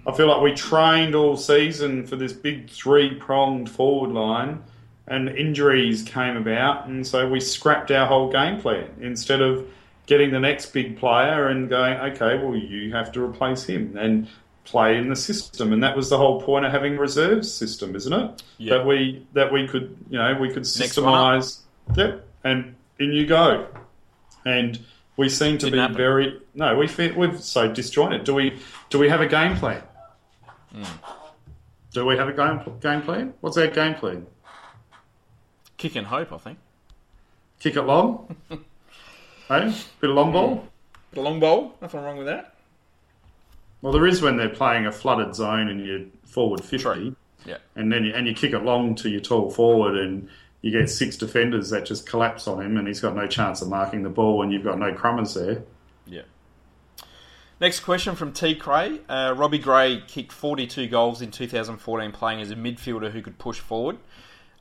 I feel like we trained all season for this big three pronged forward line, and injuries came about, and so we scrapped our whole game plan instead of getting the next big player and going, okay, well, you have to replace him. And play in the system, and that was the whole point of having a reserves system, isn't it? Yeah. That we that we could you know we could systemize. Yep, and in you go, and we seem to be happen. very no we we're so disjointed. Do we do we have a game plan? Mm. Do we have a game game plan? What's our game plan? Kick and hope, I think. Kick it long. hey, bit of long ball. Bit of long bowl, nothing wrong with that. Well, there is when they're playing a flooded zone and you're forward 50. True. Yeah. And then you, and you kick it long to your tall forward and you get six defenders that just collapse on him and he's got no chance of marking the ball and you've got no crumbers there. Yeah. Next question from T. Cray. Uh, Robbie Gray kicked 42 goals in 2014 playing as a midfielder who could push forward.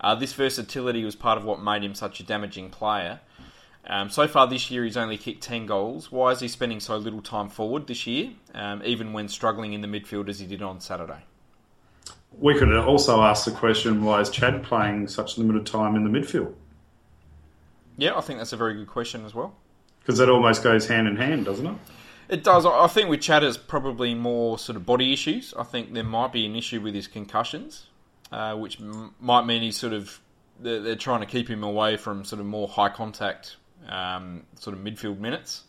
Uh, this versatility was part of what made him such a damaging player. Um, so far this year, he's only kicked 10 goals. Why is he spending so little time forward this year, um, even when struggling in the midfield as he did on Saturday? We could also ask the question why is Chad playing such limited time in the midfield? Yeah, I think that's a very good question as well. Because that almost goes hand in hand, doesn't it? It does. I think with Chad, it's probably more sort of body issues. I think there might be an issue with his concussions, uh, which m- might mean he's sort of they're, they're trying to keep him away from sort of more high contact um, sort of midfield minutes,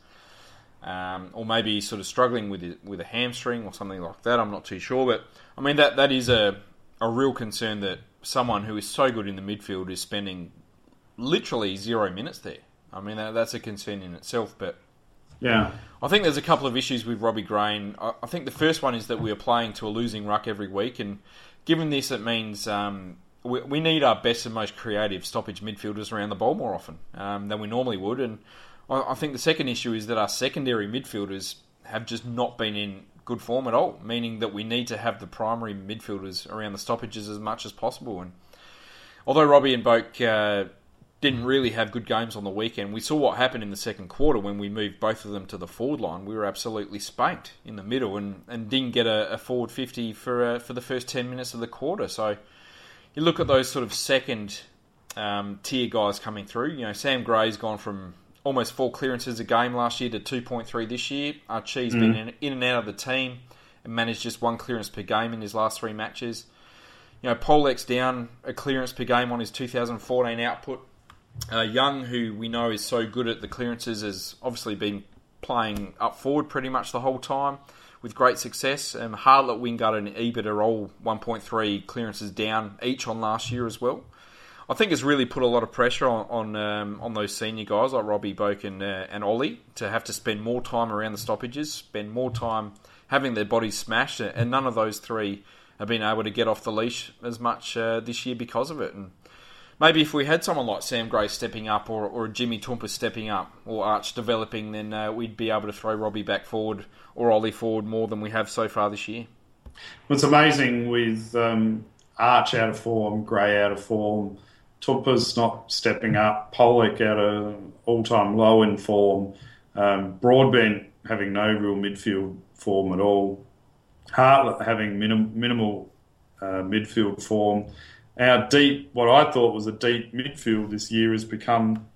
um, or maybe sort of struggling with it, with a hamstring or something like that. I'm not too sure, but I mean that that is a a real concern that someone who is so good in the midfield is spending literally zero minutes there. I mean that, that's a concern in itself, but. Yeah. I think there's a couple of issues with Robbie Grain. I, I think the first one is that we are playing to a losing ruck every week, and given this, it means um, we, we, need our best and most creative stoppage midfielders around the ball more often um, than we normally would. And I, think the second issue is that our secondary midfielders have just not been in good form at all, meaning that we need to have the primary midfielders around the stoppages as much as possible. And although Robbie and Boak uh, didn't really have good games on the weekend. We saw what happened in the second quarter when we moved both of them to the forward line. We were absolutely spanked in the middle and, and didn't get a, a forward 50 for uh, for the first 10 minutes of the quarter. So you look at those sort of second um, tier guys coming through. You know, Sam Gray's gone from almost four clearances a game last year to 2.3 this year. Archie's mm. been in, in and out of the team and managed just one clearance per game in his last three matches. You know, Polec's down a clearance per game on his 2014 output. Uh, Young, who we know is so good at the clearances, has obviously been playing up forward pretty much the whole time with great success. Um, Hartlett, Wingard, and Ebert are all 1.3 clearances down each on last year as well. I think it's really put a lot of pressure on on, um, on those senior guys like Robbie Boak and, uh, and Ollie to have to spend more time around the stoppages, spend more time having their bodies smashed, and none of those three have been able to get off the leash as much uh, this year because of it. And maybe if we had someone like Sam Gray stepping up or, or Jimmy Toumpas stepping up or Arch developing, then uh, we'd be able to throw Robbie back forward or Ollie forward more than we have so far this year. What's amazing with um, Arch out of form, Gray out of form, Toumpa's not stepping up, Polec at of all-time low in form, um, Broadbent having no real midfield form at all, Hartlett having minim- minimal uh, midfield form. Our deep, what I thought was a deep midfield this year has become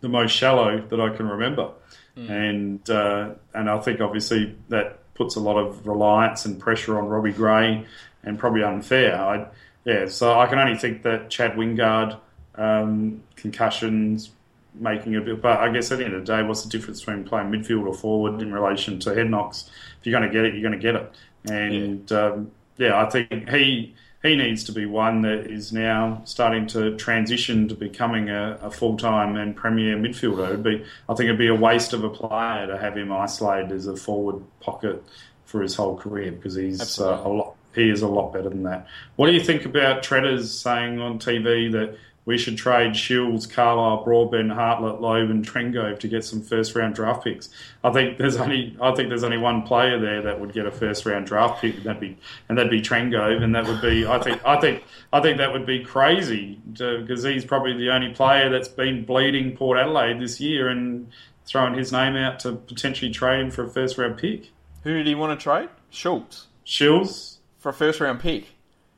the most shallow that I can remember, mm. and uh, and I think obviously that puts a lot of reliance and pressure on Robbie Gray, and probably unfair. I, yeah, so I can only think that Chad Wingard um, concussions, making a bit. But I guess at the end of the day, what's the difference between playing midfield or forward in relation to head knocks? If you're going to get it, you're going to get it. And yeah. Um, yeah, I think he he needs to be one that is now starting to transition to becoming a, a full time and premier midfielder. It'd be, I think, it'd be a waste of a player to have him isolated as a forward pocket for his whole career because he's uh, a lot. He is a lot better than that. What do you think about Treaders saying on TV that we should trade Shields, Carlisle, Broadbent, Hartlett, Lobbe, and Trengove to get some first round draft picks. I think there's only I think there's only one player there that would get a first round draft pick, and that'd be and that'd be Trengove, and that would be I think I think I think that would be crazy because he's probably the only player that's been bleeding Port Adelaide this year and throwing his name out to potentially trade him for a first round pick. Who did he want to trade? Schultz. Shields for a first round pick.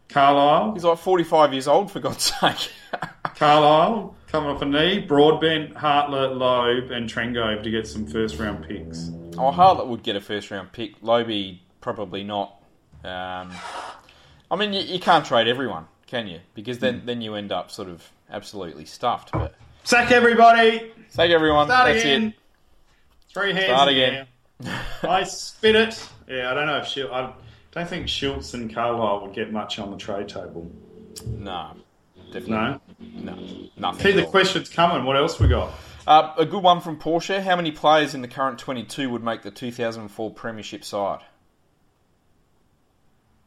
Carlisle. He's like 45 years old, for God's sake. Carlisle, coming off a knee. Broadbent, Hartlett, Lobbe, and Trengove to get some first round picks. Oh, Hartlett would get a first round pick. Lobbe, probably not. Um, I mean, you, you, can't trade everyone, can you? Because then, then you end up sort of absolutely stuffed. But Sack everybody! Sack everyone. Start That's again. it. Three hands. Start again. I spit it. Yeah, I don't know if Schultz. I don't think Schultz and Carlisle would get much on the trade table. No, definitely. No, no, nothing. Keep the questions coming. What else we got? Uh, a good one from Porsche. How many players in the current 22 would make the 2004 Premiership side?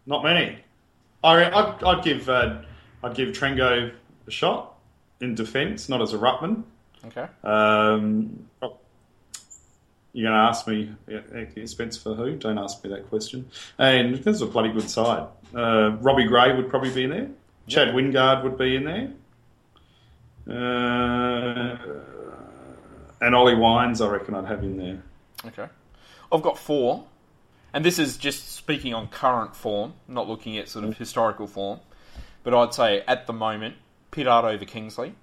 Not many. I, I'd, I'd give uh, I'd give Trengove a shot in defence, not as a ruckman. Okay. Um, you're going to ask me expense for who? Don't ask me that question. And this is a bloody good side. Uh, Robbie Gray would probably be in there. Chad Wingard would be in there. Uh, and Ollie Wines, I reckon I'd have in there. Okay. I've got four. And this is just speaking on current form, not looking at sort of historical form. But I'd say at the moment, Pittard over Kingsley.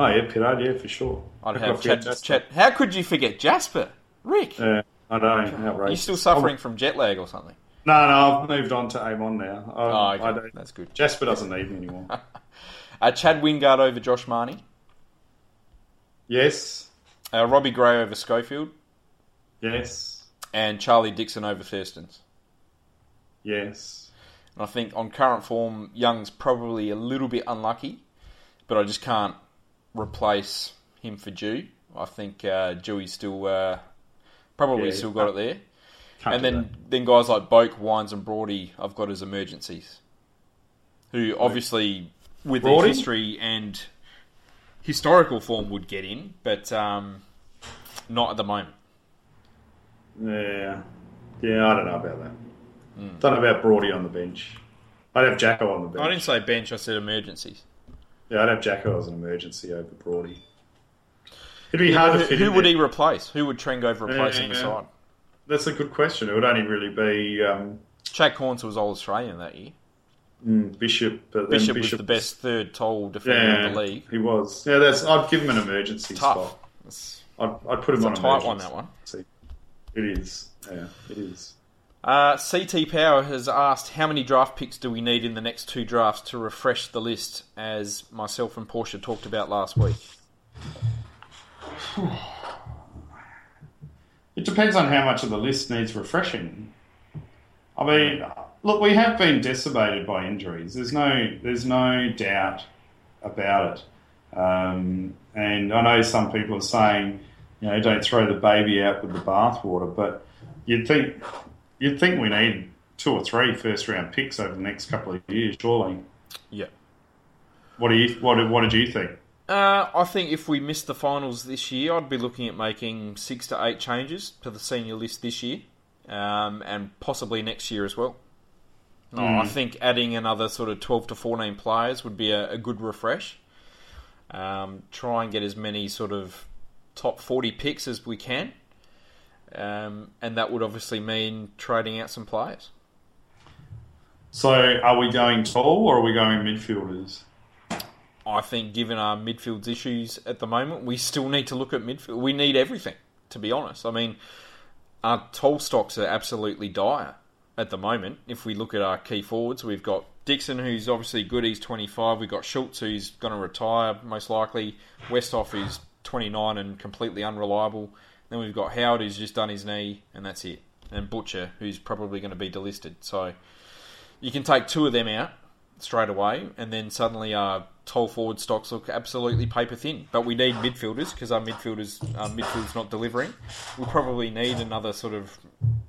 Oh, yeah, Pittard, yeah, for sure. I'd How have Chad. Chad. How could you forget Jasper? Rick, Yeah, I know, outrageous. you're still suffering from jet lag or something. No, no, I've moved on to Amon now. I, Oh, okay. I don't, That's good. Jasper doesn't need me anymore. Uh, Chad Wingard over Josh Marnie. yes, Uh, Robbie Gray over Schofield. yes, And Charlie Dixon over Thurstans. yes. And I think on current form, Young's probably a little bit unlucky, but I just can't replace him for Dew. I think uh, Dewey's still uh, probably Yeah, still got it there. And then, that. then guys like Boak, Wines, and Brody, I've got as emergencies. Who obviously, with their Brody? history and historical form, would get in, but um, not at the moment. Yeah, yeah. I don't know about that. Don't know about Brody on the bench. I'd have Jacko on the bench. I didn't say bench, I said emergencies. Yeah, I'd have Jacko as an emergency over Brody. It'd be hard to Who, fit who would there. he replace? Who would Trengove replace in the Yeah. side? That's a good question. It would only really be um, Chad Cornes was All Australian that year. mm, Bishop. But Bishop, Bishop was the best third tall defender Yeah, in the league. he was. Yeah, that's. I'd give him an emergency Tough. spot. It's, I'd, I'd put him it's a on tight one, emergency. that one. It is. Yeah, it is. Uh, CT Power has asked how many draft picks do we need in the next two drafts to refresh the list, as myself and Portia talked about last week. It depends on how much of the list needs refreshing. I mean, look, we have been decimated by injuries. There's no, there's no doubt about it. Um, and I know some people are saying, you know, don't throw the baby out with the bathwater, but you'd think, you'd think we need two or three first round picks over the next couple of years, surely. Yeah. What do you, what, did- what did you think? Uh, I think if we missed the finals this year, I'd be looking at making six to eight changes to the senior list this year, um, and possibly next year as well. No, I think adding another sort of twelve to fourteen players would be a, a good refresh. Um, try and get as many sort of top forty picks as we can, um, and that would obviously mean trading out some players. So are we going tall or are we going midfielders? I think, given our midfield's issues at the moment, we still need to look at midfield. We need everything, to be honest. I mean, our tall stocks are absolutely dire at the moment. If we look at our key forwards, we've got Dixon, who's obviously good. He's 25. We've got Schultz, who's going to retire most likely. Westhoff, who's 29 and completely unreliable. Then we've got Howard, who's just done his knee, and that's it. And Butcher, who's probably going to be delisted. So you can take two of them out straight away, and then suddenly our tall forward stocks look absolutely paper thin. But we need midfielders because our midfielders, our midfield's not delivering. We probably need another sort of,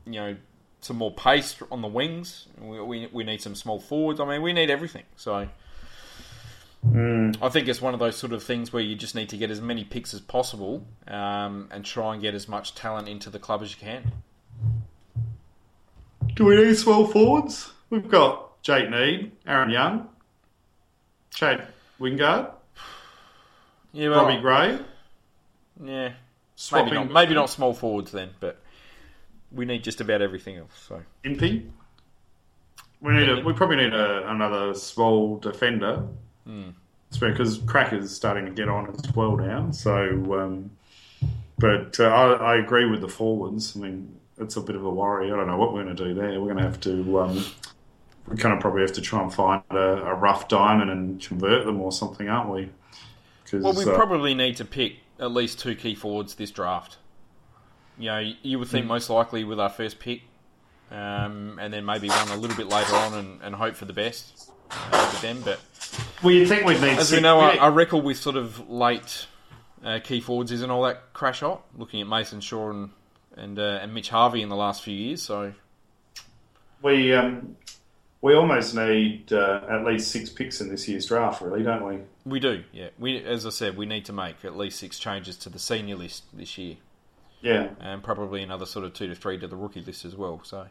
you know, some more pace on the wings. We, we, we need some small forwards. I mean, we need everything. So I think it's one of those sort of things where you just need to get as many picks as possible um, and try and get as much talent into the club as you can. Do we need small forwards? We've got Jake Neade, Aaron Young, Chad Wingard, Yeah, well, Robbie Gray. yeah, maybe Swapping not. Maybe not small forwards then, but we need just about everything else. So Impey. We need a, we probably need a, another small defender. It's because Cracker's starting to get on as well now. So, um, but uh, I, I agree with the forwards. I mean, it's a bit of a worry. I don't know what we're going to do there. We're going to have to. Um, we kind of probably have to try and find a, a rough diamond and convert them or something, aren't we? 'Cause, Well, we uh, probably need to pick at least two key forwards this draft. You know, you would think most likely with our first pick, um, and then maybe one a little bit later on and, and hope for the best uh, with them. But well, you think we'd need as six, we know, our, record with sort of late uh, key forwards isn't all that crash hot. Looking at Mason Shaw and and, uh, and Mitch Harvey in the last few years, so we um, we almost need uh, at least six picks in this year's draft, really, don't we? we do. Yeah, we as I said, we need to make at least six changes to the senior list this year, Yeah. and probably another sort of two to three to the rookie list as well. So.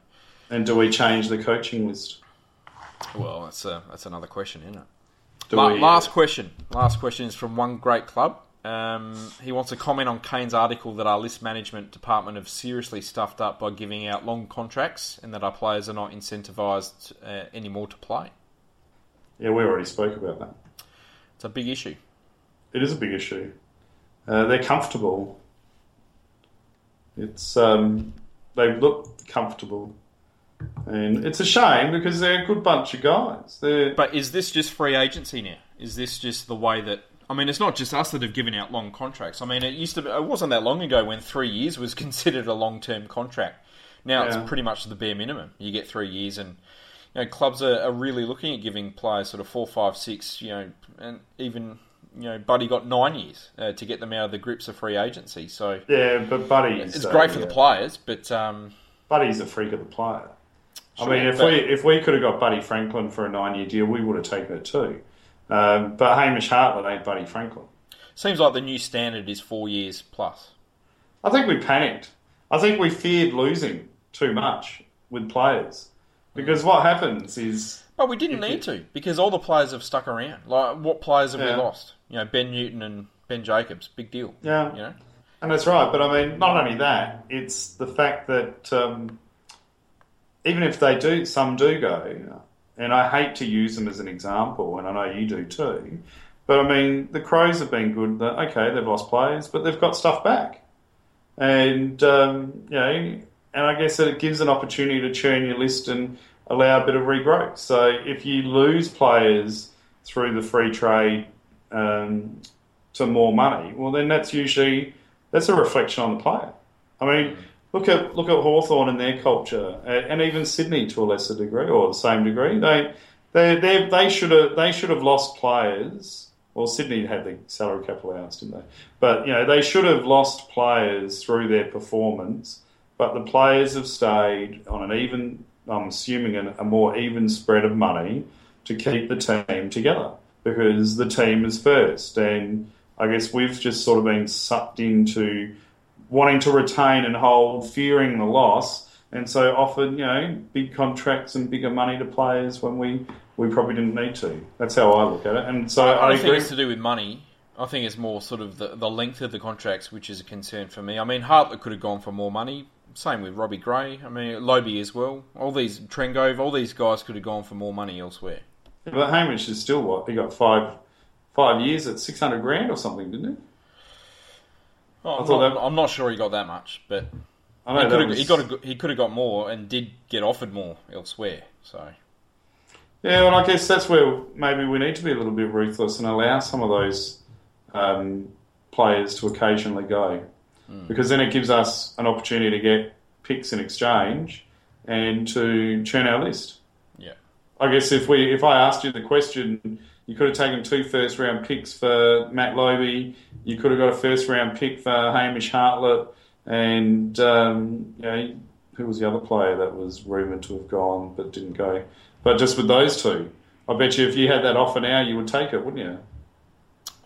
And do we change the coaching list? Well, that's uh, that's another question, isn't it? La- last question. Last question is from one great club. Um, he wants to comment on Kane's article that our list management department have seriously stuffed up by giving out long contracts and that our players are not incentivised uh, anymore to play. Yeah, we already spoke about that. It's a big issue. It is a big issue. Uh, they're comfortable. It's um, they look comfortable, and it's a shame because they're a good bunch of guys. They're But is this just free agency now? Is this just the way that? I mean, it's not just us that have given out long contracts. I mean, it used to. Be, it wasn't that long ago when three years was considered a long-term contract. Now Yeah. it's pretty much the bare minimum. You get three years, and you know clubs are, are really looking at giving players sort of four, five, six. You know, and even you know, Buddy got nine years uh, to get them out of the grips of free agency. So yeah, but Buddy, it's uh, great for yeah. the players, but um, Buddy's a freak of the player. I mean, if we if we could have got Buddy Franklin for a nine-year deal, we would have taken it too. Um, but Hamish Hartlett ain't Buddy Franklin. seems like the new standard is four years plus. I think we panicked. I think we feared losing too much with players because what happens is But we didn't need to because all the players have stuck around. Like, what players have Yeah. we lost? You know, Ben Newton and Ben Jacobs, big deal. yeah, You know, and that's right. But I mean, not only that, it's the fact that um, even if they do, some do go, and I hate to use them as an example, and I know you do too. But I mean, the Crows have been good. Okay, they've lost players, but they've got stuff back, and um, you know, and I guess that it gives an opportunity to churn your list and allow a bit of regrowth. So if you lose players through the free trade um, to more money, well, then that's usually that's a reflection on the player. I mean, look at look at Hawthorn and their culture, and even Sydney to a lesser degree or the same degree. They they they they should have they should have lost players. Well, Sydney had the salary cap allowance, didn't they? But you know they should have lost players through their performance. But the players have stayed on an even, I'm assuming, a more even spread of money to keep the team together because the team is first. And I guess we've just sort of been sucked into wanting to retain and hold, fearing the loss, and so offered, you know, big contracts and bigger money to players when we, we probably didn't need to. That's how I look at it. And so I I, think agree. it's to do with money. I think it's more sort of the, the length of the contracts, which is a concern for me. I mean, Hartlett could have gone for more money. Same with Robbie Gray. I mean, Lobbe as well. All these Trengove, all these guys could have gone for more money elsewhere. But Hamish is still what? He got five five years at 600 grand or something, didn't he? Oh, I'm, thought not, that- I'm not sure he got that much, but I he could, have, was- he, got a, he could have got more and did get offered more elsewhere. So Yeah, well, I guess that's where maybe we need to be a little bit ruthless and allow some of those um, players to occasionally go, because then it gives us an opportunity to get picks in exchange and to churn our list. Yeah. I guess if we if I asked you the question, you could have taken two first round picks for Matt Lobbe. You could have got a first round pick for Hamish Hartlett, and um, you know, who was the other player that was rumoured to have gone but didn't go. But just with those two, I bet you if you had that offer now, you would take it, wouldn't you?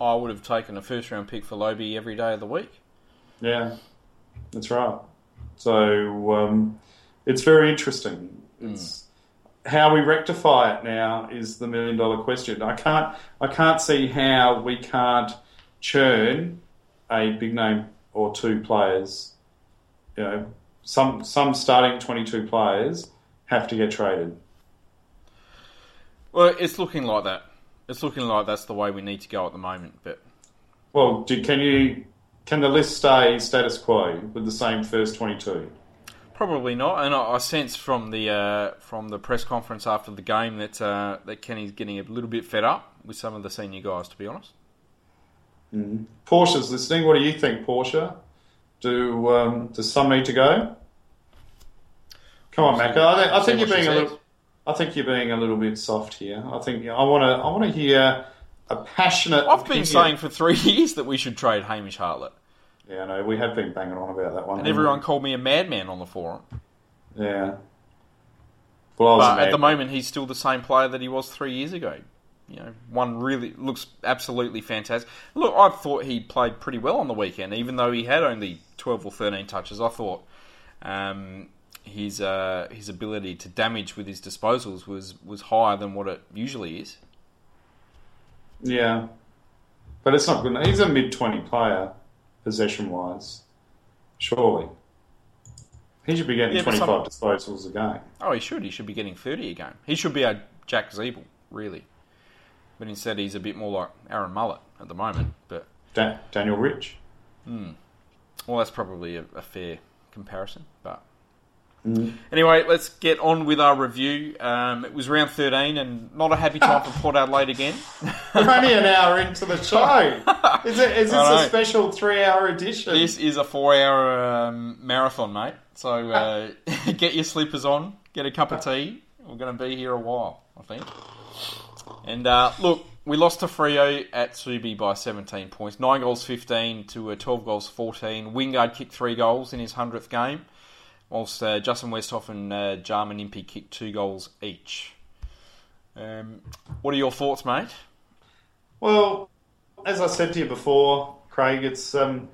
I would have taken a first round pick for Lobbe every day of the week. Yeah, that's right. So um, it's very interesting. It's how we rectify it now is the million dollar question. I can't I can't see how we can't churn a big name or two players. You know, some some starting twenty two players have to get traded. Well, it's looking like that. It's looking like that's the way we need to go at the moment. But Well, do, can you can the list stay status quo with the same first twenty two? Probably not, and I, I sense from the uh, from the press conference after the game that uh, that Kenny's getting a little bit fed up with some of the senior guys. To be honest, Portia's listening. What do you think, Portia? Do um, does some need to go? Come on, Macca. I think, I think you're being a little. I think you're being a little bit soft here. I think I want to. I want to hear a passionate. I've been opinion. saying for three years that we should trade Hamish Hartlett, Yeah, no, we have been banging on about that one. and everyone we? called me a madman on the forum. Yeah. Well, I was But at the moment, he's still the same player that he was three years ago. You know, one really looks absolutely fantastic. Look, I thought he played pretty well on the weekend, even though he had only twelve or thirteen touches. I thought um, his uh, his ability to damage with his disposals was was higher than what it usually is. Yeah, but it's not good. He's a mid twenty player, possession wise. Surely, he should be getting Yeah, but twenty some- disposals a game. Oh, he should. He should be getting thirty a game. He should be a Jack Ziebell, really. But instead, he's a bit more like Aaron Mullett at the moment. But Da- Daniel Rich. Hmm. Well, that's probably a, a fair comparison. But anyway, let's get on with our review. Um, it was round 13 and not a happy time for Port Adelaide again. We're only an hour into the show. Is, it, is this a special three hour edition? this is a four hour um, marathon, mate. So uh, get your slippers on, get a cup of tea. We're going to be here a while, I think. And uh, look, we lost to Freo at Subi by 17 points. 9 goals 15 to uh, 12 goals 14. Wingard kicked 3 goals in his 100th game, whilst uh, Justin Westhoff and uh, Jarman Impey kicked 2 goals each. Um, what are your thoughts, mate? Well, as I said to you before, Craig, it's um,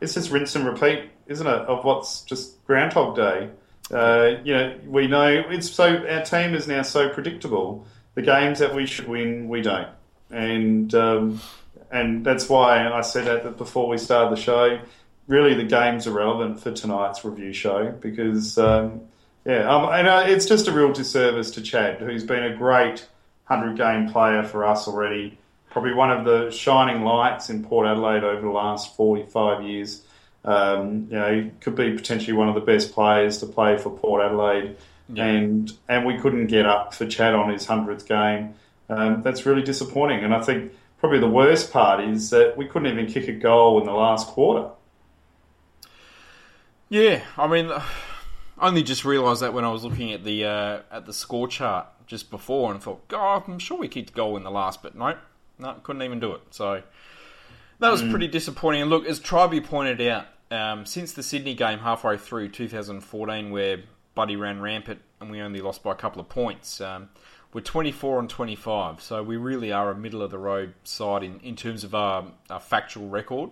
it's just rinse and repeat, isn't it, of what's just Groundhog Day. Uh, you know, we know it's so our team is now so predictable. The games that we should win, we don't, and um, and that's why I said that before we started the show. Really, the games are relevant for tonight's review show because um, yeah, um, and uh, it's just a real disservice to Chad, who's been a great hundred game player for us already. Probably one of the shining lights in Port Adelaide over the last forty-five years. Um, you know, he could be potentially one of the best players to play for Port Adelaide, and and we couldn't get up for Chad on his hundredth game. Um, that's really disappointing, and I think probably the worst part is that we couldn't even kick a goal in the last quarter. Yeah, I mean, I only just realised that when I was looking at the uh, at the score chart just before, and thought, God, I'm sure we kicked a goal in the last, but no, no, couldn't even do it. So that was pretty disappointing. And look, as Triby pointed out, um, since the Sydney game halfway through 2014, where Buddy ran rampant and we only lost by a couple of points, um, we're 24 and 25. So we really are a middle of the road side in, in terms of our, our factual record.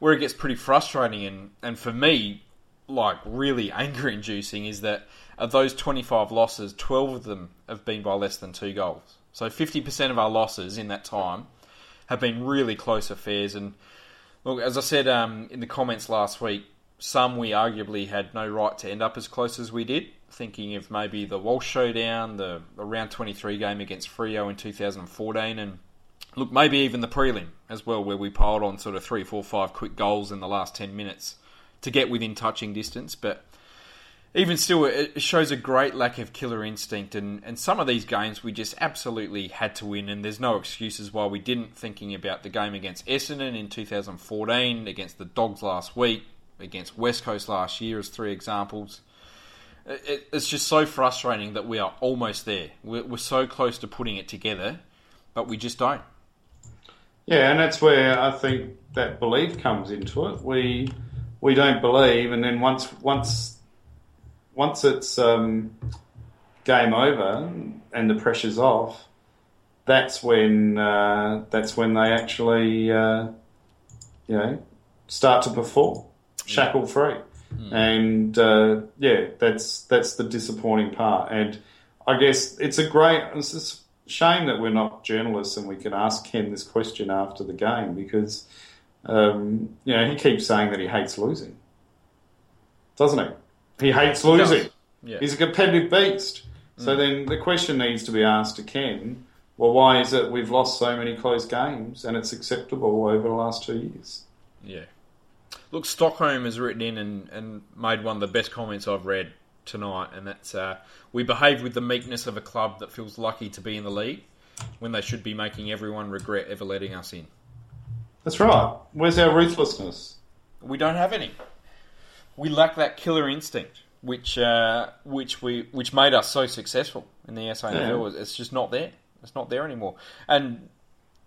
Where it gets pretty frustrating, and, and for me, like really anger inducing is that of those 25 losses, 12 of them have been by less than two goals. So 50% of our losses in that time have been really close affairs. And look, as I said um, in the comments last week, some we arguably had no right to end up as close as we did. Thinking of maybe the Walsh showdown, the, the round 23 game against Freo in 2014, and look, maybe even the prelim as well, where we piled on sort of three, four, five quick goals in the last 10 minutes to get within touching distance. But even still, it shows a great lack of killer instinct. And, and some of these games we just absolutely had to win, and there's no excuses why we didn't. Thinking about the game against Essendon in 2014, against the Dogs last week, against West Coast last year, as three examples. It- it's just so frustrating that we are almost there. We're, we're so close to putting it together, but we just don't. Yeah, and that's where I think that belief comes into it. We we don't believe, and then once once once it's um, game over and the pressure's off, that's when uh, that's when they actually uh, you know start to perform shackle free, and uh, yeah, that's that's the disappointing part. And I guess it's a great. It's a shame that we're not journalists and we can ask Ken this question after the game because um, you know he keeps saying that he hates losing, doesn't he? He hates losing. Yeah. He's a competitive beast. So then the question needs to be asked to Ken. Well, why is it we've lost so many close games and it's acceptable over the last two years? Yeah. Look, Stockholm has written in and, and made one of the best comments I've read tonight, and that's uh, we behave with the meekness of a club that feels lucky to be in the league when they should be making everyone regret ever letting us in. That's right. Where's our ruthlessness? We don't have any. We lack that killer instinct, which uh, which we which made us so successful in the SANFL. It's just not there. It's not there anymore. And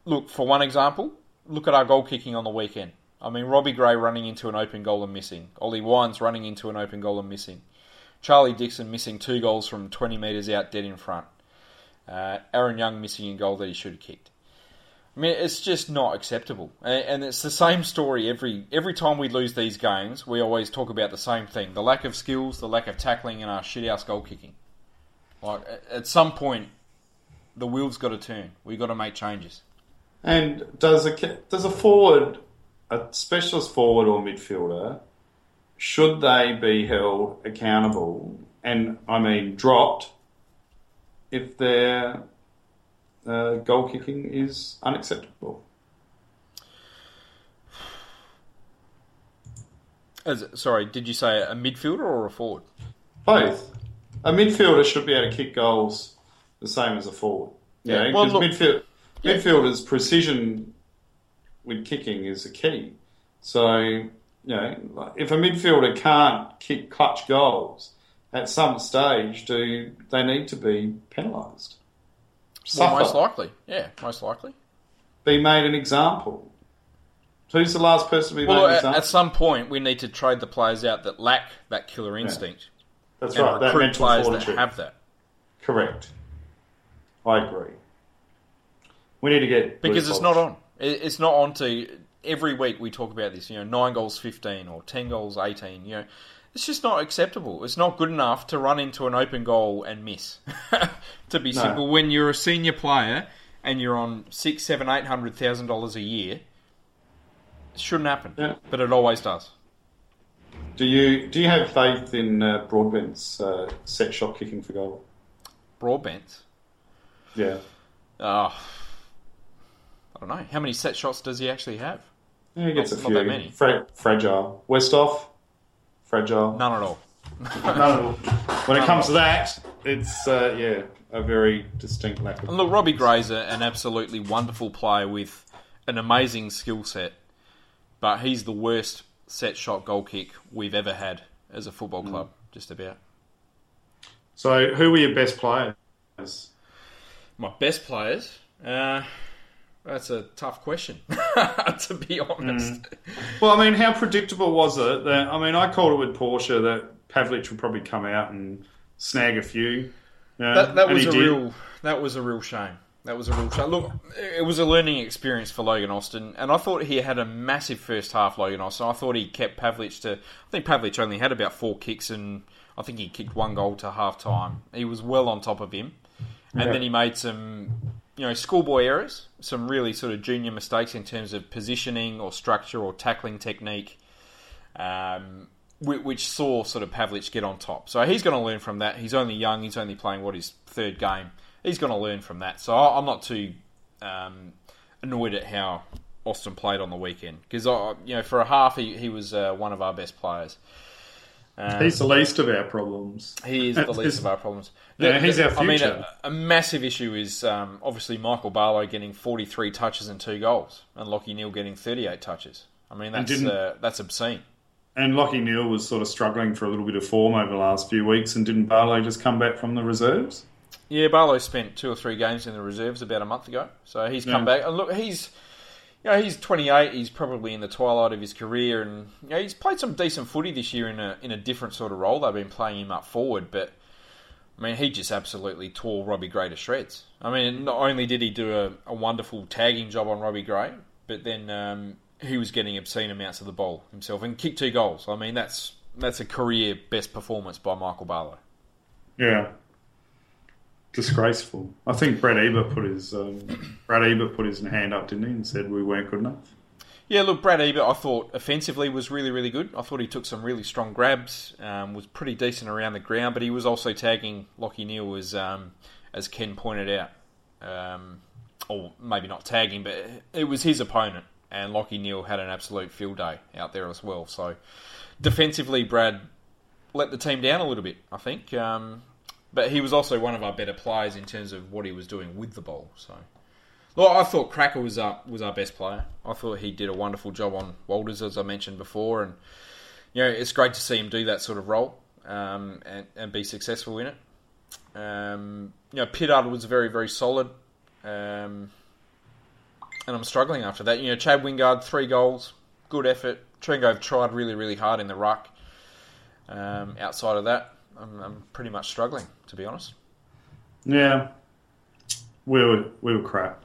look, for one example, look at our goal kicking on the weekend. I mean, Robbie Gray running into an open goal and missing. Ollie Wines running into an open goal and missing. Charlie Dixon missing two goals from 20 metres out dead in front. Uh, Aaron Young missing a goal that he should have kicked. I mean, it's just not acceptable, and, it's the same story every every time we lose these games. We always talk about the same thing: the lack of skills, the lack of tackling, and our shithouse goal kicking. Like at- some point, the wheels got to turn. We've got to make changes. And does a does a forward, a specialist forward or midfielder, should they be held accountable? And I mean dropped if their uh, goal kicking is unacceptable. As, sorry, did you say a midfielder or a forward? Both. A midfielder should be able to kick goals the same as a forward. Yeah, Yeah, well, midfield, Yeah. midfielders' precision with kicking is the key. So, you know, if a midfielder can't kick clutch goals, at some stage, do they need to be penalised? Well, most likely, yeah, most likely. be made an example. Who's the last person to be Well, made an at, example? at some point, we need to trade the players out that lack that killer instinct That's and right. That recruit mental players fortitude. that have that. Correct. I agree. We need to get because blue it's not on. It's not on to every week we talk about this. You know, nine goals, fifteen, or ten goals, eighteen. You know, it's just not acceptable. It's not good enough to run into an open goal and miss. to be No. simple, when you're a senior player and you're on six, seven, eight hundred thousand dollars a year, it shouldn't happen. Yeah. But it always does. Do you do you have faith in uh, Broadbent's uh, set shot kicking for goal? Broadbent. Yeah. Oh, I don't know. How many set shots does he actually have? Yeah, he gets Not- a not few. that many. Fra- fragile. Westhoff, fragile. None at all. No. When it comes to that, it's uh, yeah a very distinct lack of. And look, Robbie Gray's a- an absolutely wonderful player with an amazing skill set, but he's the worst set shot goal kick we've ever had as a football Mm. club, just about. So, who were your best players? My best players? Uh, that's a tough question, to be honest. Mm. Well, I mean, how predictable was it? That I mean, I called it with Porsche that Pavlich would probably come out and snag a few. That, that was a did. real that was a real shame. That was a real shame. Look, it was a learning experience for Logan Austin, and I thought he had a massive first half. Logan Austin, I thought he kept Pavlich to. I think Pavlich only had about four kicks, and I think he kicked one goal to half time. He was well on top of him, and Yeah. then he made some, you know, schoolboy errors, some really sort of junior mistakes in terms of positioning or structure or tackling technique. Um, whi- which saw sort of Pavlich get on top. So he's going to learn from that. He's only young. He's only playing what his third game. He's going to learn from that. So I'm not too um, annoyed at how Austin played on the weekend because you know for a half he, he was uh, one of our best players. Um, He's the least of our problems. He is the least of our problems. Yeah, he's our future. I mean, a, a massive issue is um, obviously Michael Barlow getting 43 touches and two goals, and Lachie Neale getting 38 touches. I mean, that's uh, that's obscene. And Lachie Neale was sort of struggling for a little bit of form over the last few weeks, and didn't Barlow just come back from the reserves? Yeah, Barlow spent two or three games in the reserves about a month ago, so he's come Yeah. back. And look, he's you know he's 28. He's probably in the twilight of his career, and you know, he's played some decent footy this year in a in a different sort of role. They've been playing him up forward, but I mean, he just absolutely tore Robbie Gray to shreds. I mean, not only did he do a, a wonderful tagging job on Robbie Gray, but then um, he was getting obscene amounts of the ball himself and kicked two goals. I mean, that's that's a career best performance by Michael Barlow. Yeah. Disgraceful. I think Brad Ebert put his um, Brad Ebert put his hand up, didn't he, and said we weren't good enough. Yeah, look, Brad Ebert, I thought offensively was really, really good. I thought he took some really strong grabs, um, was pretty decent around the ground, but he was also tagging Lachie Neale as um, as Ken pointed out, um, or maybe not tagging, but it was his opponent, and Lachie Neale had an absolute field day out there as well. So defensively, Brad let the team down a little bit, I think, um, but he was also one of our better players in terms of what he was doing with the ball. So. Well, I thought Cracker was our, was our best player. I thought he did a wonderful job on Walters, as I mentioned before, and you know it's great to see him do that sort of role um, and, and be successful in it. Um, you know, Pittard was very very solid, um, and I'm struggling after that. You know, Chad Wingard three goals, good effort. Trengove tried really really hard in the ruck. Um, outside of that, I'm, I'm pretty much struggling to be honest. Yeah. We were we were crap.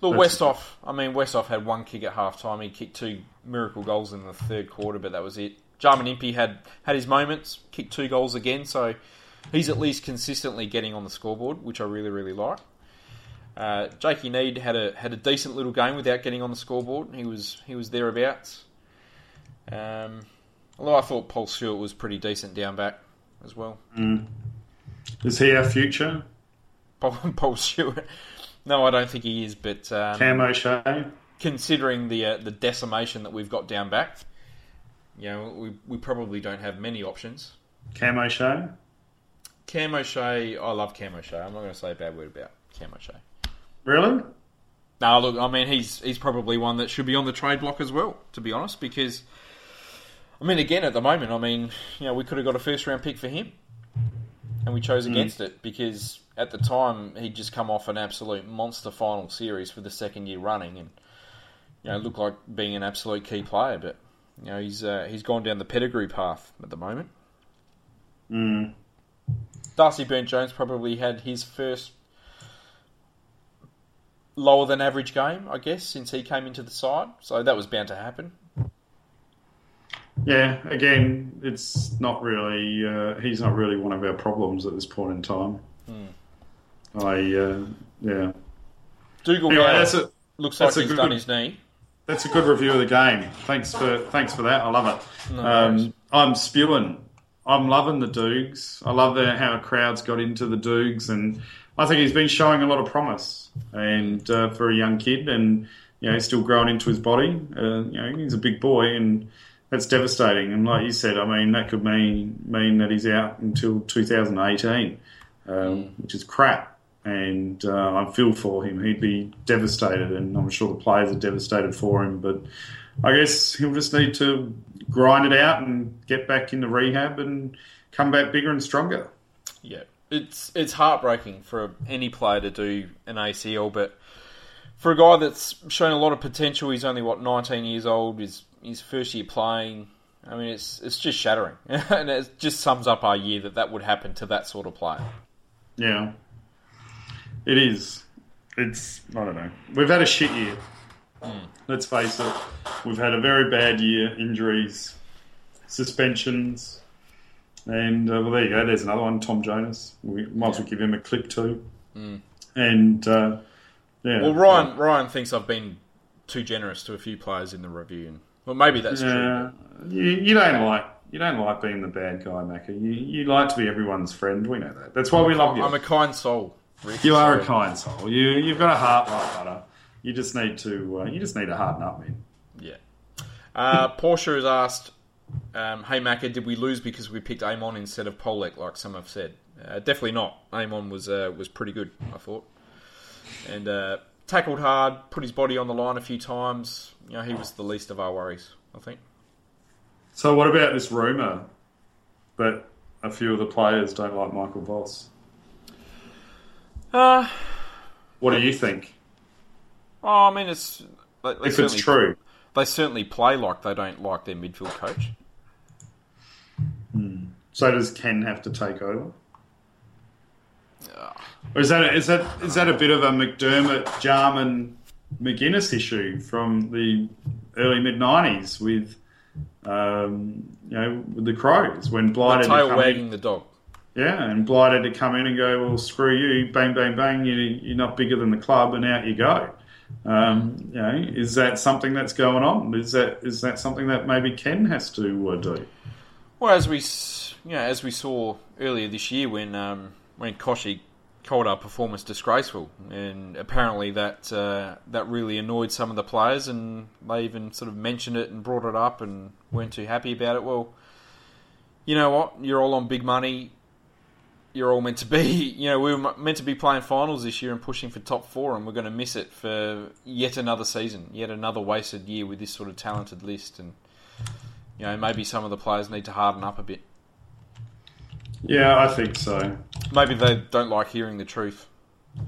Look, That's- Westhoff. I mean, Westhoff had one kick at half time. He kicked two miracle goals in the third quarter, but that was it. Jarman Impey had had his moments, kicked two goals again, so he's at least consistently getting on the scoreboard, which I really really like. Uh, Jakey Neade had a had a decent little game without getting on the scoreboard. He was he was thereabouts. Um, although I thought Paul Stewart was pretty decent down back as well. Is he our future? Paul, Paul Stewart. No, I don't think he is, but um, Cam O'Shea? considering the uh, the decimation that we've got down back, you know, we, we probably don't have many options. Cam O'Shea? Cam O'Shea, I love Cam O'Shea. I'm not going to say a bad word about Cam O'Shea. Really? No, look, I mean, he's he's probably one that should be on the trade block as well, to be honest, because, I mean, again, at the moment, I mean, you know, we could have got a first round pick for him, and we chose against it because at the time he'd just come off an absolute monster final series for the second year running, and you know, looked like being an absolute key player, but you know, he's uh, he's gone down the pedigree path at the moment. Mm. Darcy Byrne-Jones probably had his first lower than average game, I guess, since he came into the side. So that was bound to happen. Yeah, again, it's not really. Uh, he's not really one of our problems at this point in time. I uh, yeah. Dougal Anyway, that's a looks like that's a he's good- done his knee. that's a good review of the game. Thanks for thanks for that. I love it. No um, I'm spewing. I'm loving the Doogs. I love the, how crowds got into the Doogs, and I think he's been showing a lot of promise. And uh, for a young kid, and you know, he's still growing into his body. Uh, you know, he's a big boy, and that's devastating. And like you said, I mean, that could mean mean that he's out until 2018, um, which is crap. And uh, I feel for him. He'd be devastated, and I'm sure the players are devastated for him. But I guess he'll just need to grind it out and get back into rehab and come back bigger and stronger. Yeah, it's it's heartbreaking for any player to do an ACL, but for a guy that's shown a lot of potential, he's only what 19 years old. His his first year playing. I mean, it's it's just shattering, and it just sums up our year that that would happen to that sort of player. Yeah, it is. It's I don't know. We've had a shit year. Let's face it. We've had a very bad year. Injuries, suspensions, and uh, well, there you go. There's another one. Tom Jonas. We might as well give him a clip too. And uh, yeah. Well, Ryan Ryan thinks I've been too generous to a few players in the review, and well, maybe that's true. Yeah, you, you don't like you don't like being the bad guy, Macca. You you like to be everyone's friend. We know that. That's why we love you. I'm a kind soul. Rick, you are a kind soul. You you've got a heart like butter. You just need to uh, you just need to harden up, man. Yeah. Uh, Porsche has asked Um, hey Macca, did we lose because we picked Amon instead of Polec, like some have said? Uh, definitely not. Amon was uh, was pretty good, I thought, and uh, tackled hard, put his body on the line a few times. You know, he was the least of our worries, I think. So, what about this rumor that a few of the players don't like Michael Voss? Uh, What do you think? oh, I mean, it's they, they If it's true, they certainly play like they don't like their midfield coach. so does Ken have to take over? Or is that is that is that a bit of a McDermott, Jarman, McGuinness issue from the early mid '90s with, um, you know, with the Crows when Blight had to Tail come wagging in, the dog. yeah, and Blight had to come in and go, well, screw you, bang, bang, bang, you, you're not bigger than the club, and out you go. Um, you know, is that something that's going on? Is that is that something that maybe Ken has to uh, do? Well, as we you know, as we saw earlier this year when um, when Kochie called our performance disgraceful, and apparently that uh, that really annoyed some of the players, and they even sort of mentioned it and brought it up, and weren't too happy about it. Well, you know what? You're all on big money. You're all meant to be, you know, we were meant to be playing finals this year and pushing for top four, and we're going to miss it for yet another season, yet another wasted year with this sort of talented list, and you know, maybe some of the players need to harden up a bit. Yeah, I think so. Maybe they don't like hearing the truth.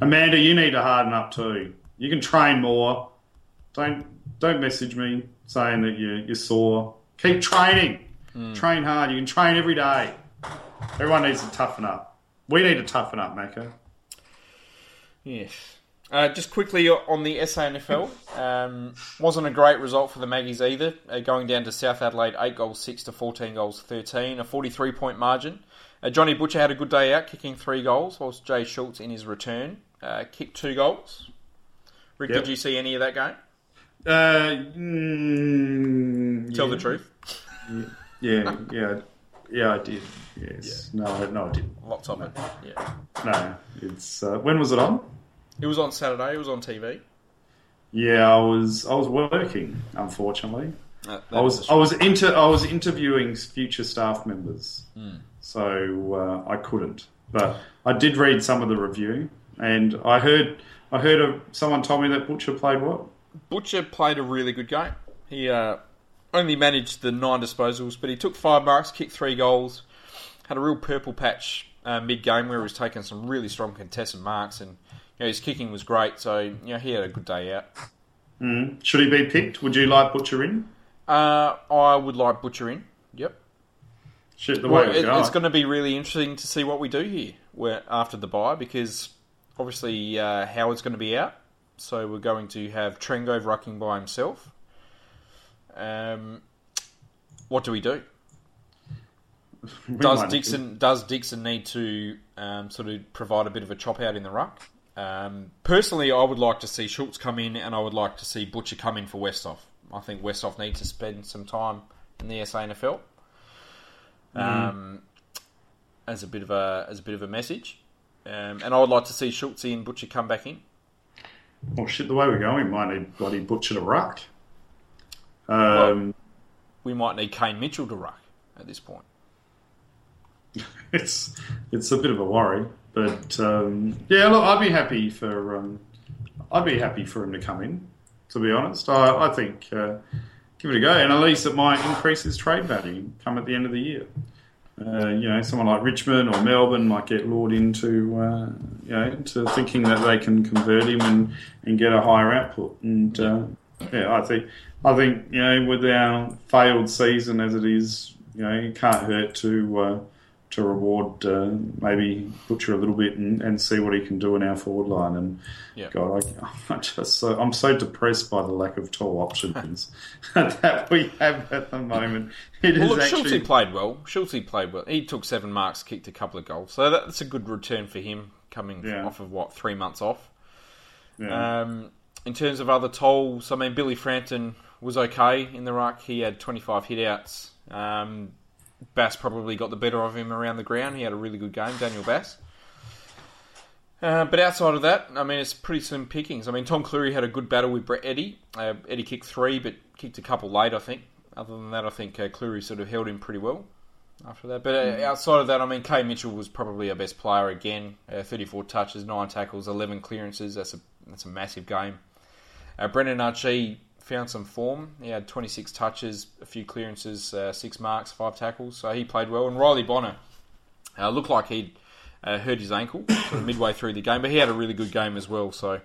Amanda, you need to harden up too. You can train more. Don't don't message me saying that you you're sore. Keep training. Train hard. You can train every day. Everyone needs to toughen up. We need to toughen up, Macca. Yes. Uh, just quickly on the SANFL, um, wasn't a great result for the Maggies either. Uh, going down to South Adelaide, eight goals six to fourteen goals thirteen, a forty-three point margin. Uh, Johnny Butcher had a good day out, kicking three goals, whilst Jay Schultz in his return uh, kicked two goals. Rick, Yep. did you see any of that game? Uh, mm, Tell yeah. the truth. Yeah, yeah, yeah. I did. Yes. No, no, I didn't. Lots of it. Yeah. No, it's uh, when was it on? It was on Saturday. It was on TV. Yeah, I was I was working. Unfortunately, Uh, I was I was inter I was interviewing future staff members, so uh, I couldn't. But I did read some of the review, and I heard I heard of someone told me that Butcher played well. Butcher played a really good game. He uh, only managed the nine disposals, but he took five marks, kicked three goals, had a real purple patch uh, mid game where he was taking some really strong contested marks, and you know, his kicking was great. So you know, he had a good day out. Mm. Should he be picked? Would you like Butcher in? Uh, I would like Butcher in. Shit, the way we it, it's going to be really interesting to see what we do here where, after the bye because obviously uh, Howard's going to be out, so we're going to have Trengove rucking by himself. Um, what do we do? We Does Dixon does Dixon need to um, sort of provide a bit of a chop out in the ruck? Um, personally, I would like to see Schultz come in, and I would like to see Butcher come in for Westhoff. I think Westhoff needs to spend some time in the SANFL um, as a bit of a as a bit of a message. Um, and I would like to see Schultz and Butcher come back in. Oh shit, the way we're going, we might need bloody Butcher to ruck. Um, We might need Kane Mitchell to ruck at this point. it's it's a bit of a worry, but um, yeah, look, I'd be happy for um, I'd be happy for him to come in. To be honest, I, I think uh, give it a go, and at least it might increase his trade value come at the end of the year. Uh, you know, someone like Richmond or Melbourne might get lured into uh, you know to thinking that they can convert him and, and get a higher output. And uh, yeah, I think I think you know with our failed season as it is, you know, it can't hurt to uh, to reward uh, maybe Butcher a little bit and, and see what he can do in our forward line. And Yeah. God, I, I'm just so I'm so depressed by the lack of tall options that we have at the moment. It is Well, look, actually Schultz played well. Schultz played well. He took seven marks, kicked a couple of goals, so that's a good return for him coming Yeah. off of what three months off. yeah. Um, in terms of other tolls, I mean, Billy Frampton was okay in the ruck. He had 25 hitouts. Um, Bass probably got the better of him around the ground. He had a really good game, Daniel Bass. Uh, but outside of that, I mean, it's pretty slim pickings. I mean, Tom Cleary had a good battle with Brett Eddy. Uh, Eddy kicked three, but kicked a couple late, I think. other than that, I think uh, Cleary sort of held him pretty well after that. But uh, outside of that, I mean, Kay Mitchell was probably our best player again. Uh, 34 touches, 9 tackles, 11 clearances. That's a that's a massive game. Uh, Brendan Archie found some form. He had 26 touches, a few clearances, uh, 6 marks, 5 tackles. So he played well. And Riley Bonner uh, looked like he'd uh, hurt his ankle sort of midway through the game, but he had a really good game as well. So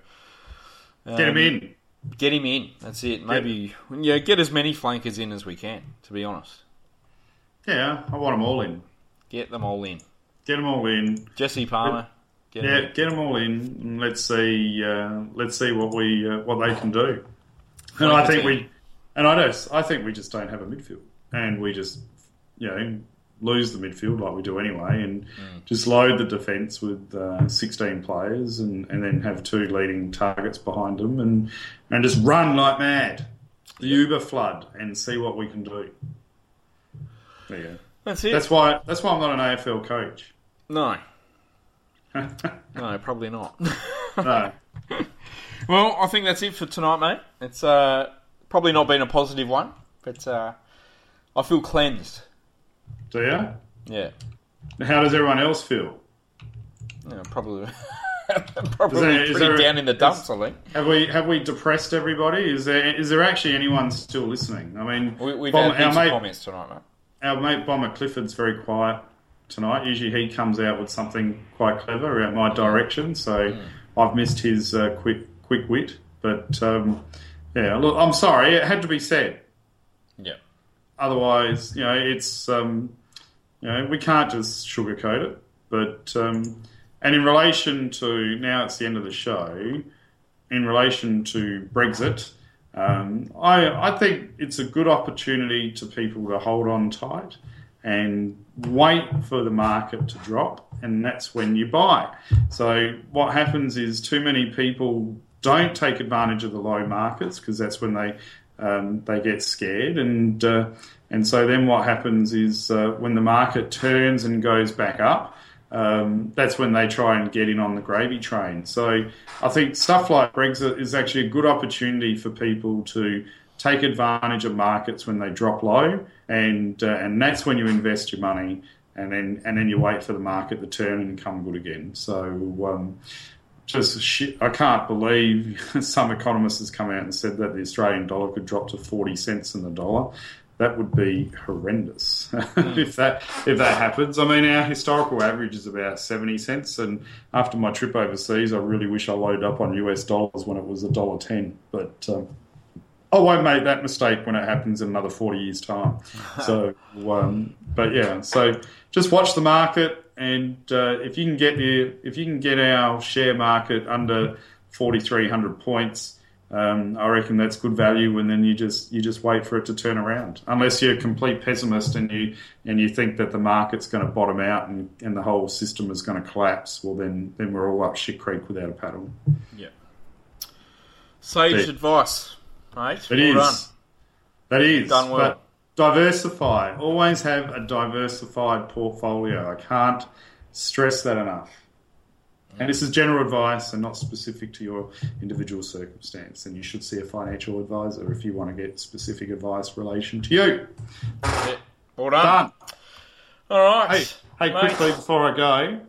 Get him um, in. Get him in. That's it. Maybe yeah, get as many flankers in as we can. To be honest, Yeah, I want them all in. get them all in. Get them all in. Jesse Palmer. Get Yeah, in. get them all in. Let's see. Uh, let's see what we uh, what they can do. And I think we, and I don't. I think we just don't have a midfield, and we just, you know, lose the midfield like we do anyway, and just load the defence with uh, 16 players, and, and then have two leading targets behind them, and and just run like mad, the Uber flood, and see what we can do. There you go. That's it. That's why. That's why I'm not an AFL coach. no, no, probably not. No. well, I think that's it for tonight, mate. It's uh, probably not been a positive one, but uh, I feel cleansed. Do you? Yeah, How does everyone else feel? yeah probably. probably Is there- is pretty there- down in the dumps, I think. Have we have we depressed everybody? Is there is there actually anyone still listening? I mean, We, we've Bomber- had our mate comments tonight, mate. our mate Bomber Clifford's very quiet tonight. Usually he comes out with something quite clever about my direction, so I've missed his uh, quick quick wit. But um, yeah, look, I'm sorry, it had to be said. Yeah. Otherwise, you know, it's um, you know we can't just sugarcoat it. But um, and in relation to now, it's the end of the show. In relation to Brexit, um, I I think it's a good opportunity to people to hold on tight and wait for the market to drop, and that's when you buy. So what happens is too many people don't take advantage of the low markets because that's when they um, they get scared, and uh, and so then what happens is uh, when the market turns and goes back up. Um, that's when they try and get in on the gravy train. So I think stuff like Brexit is actually a good opportunity for people to take advantage of markets when they drop low, and uh, and that's when you invest your money, and then and then you wait for the market to turn and come good again. So. Um, just shit. I can't believe some economist has come out and said that the Australian dollar could drop to forty cents in the dollar. That would be horrendous if that if that happens. I mean, our historical average is about seventy cents, and after my trip overseas, I really wish I loaded up on US dollars when it was a dollar ten. But um, I won't make that mistake when it happens in another 40 years' time. So, um, but yeah, so just watch the market, and uh, if you can get the if you can get our share market under 4,300 points, um, I reckon that's good value. And then you just you just wait for it to turn around, unless you're a complete pessimist and you and you think that the market's going to bottom out and, and the whole system is going to collapse. Well, then then we're all up shit creek without a paddle. Yeah. Sage advice, mate. It well is. That is. Done well. Diversify. Always have a diversified portfolio. I can't stress that enough. And this is general advice and not specific to your individual circumstance. And you should see a financial advisor if you want to get specific advice relation to you. Done. Done. All right. Hey, hey, quickly before I go,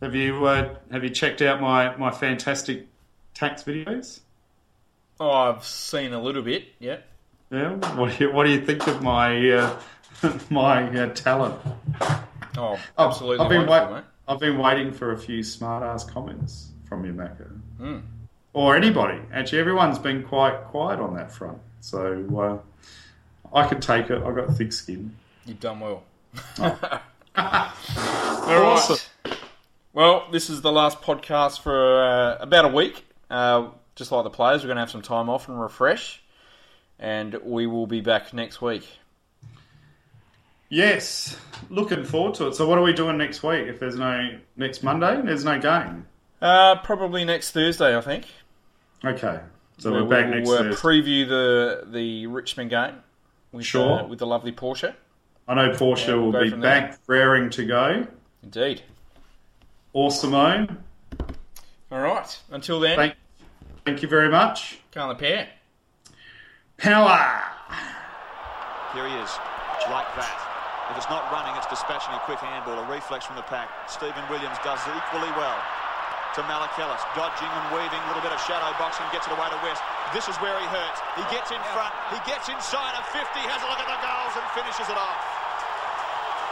have you uh, have you checked out my, my fantastic tax videos? Oh, I've seen a little bit. Yeah. Yeah. What do you what do you think of my uh, my uh, talent? Oh, absolutely I've been wonderful, wait- mate. I've been waiting for a few smart ass comments from you, Macca. Hmm. Or anybody. Actually, everyone's been quite quiet on that front. So uh, I could take it. I've got thick skin. You've done well. Oh. All Awesome. right. Well, this is the last podcast for uh, about a week. Uh, just like the players, we're going to have some time off and refresh, and we will be back next week. Yes, looking forward to it. So, what are we doing next week? If there's no next Monday, there's no game. Uh, probably next Thursday, I think. Okay, so We'll- we're back we'll, next uh, Thursday. preview the the Richmond game with, Sure. uh, with the lovely Porsche. I know Porsche Yeah, we'll will be from there. back, raring to go. Indeed. Or Simone. All right. Until then, Thank, thank you very much. can't the pair. Power. Here he is, like that. If it's not running, it's dispatching a quick handball, a reflex from the pack. Stephen Williams does equally well to Malachellis, dodging and weaving, a little bit of shadow boxing, gets it away to West. This is where he hurts. He gets in front, he gets inside of 50, has a look at the goals and finishes it off.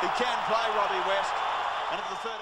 He can play Robbie West. And at the third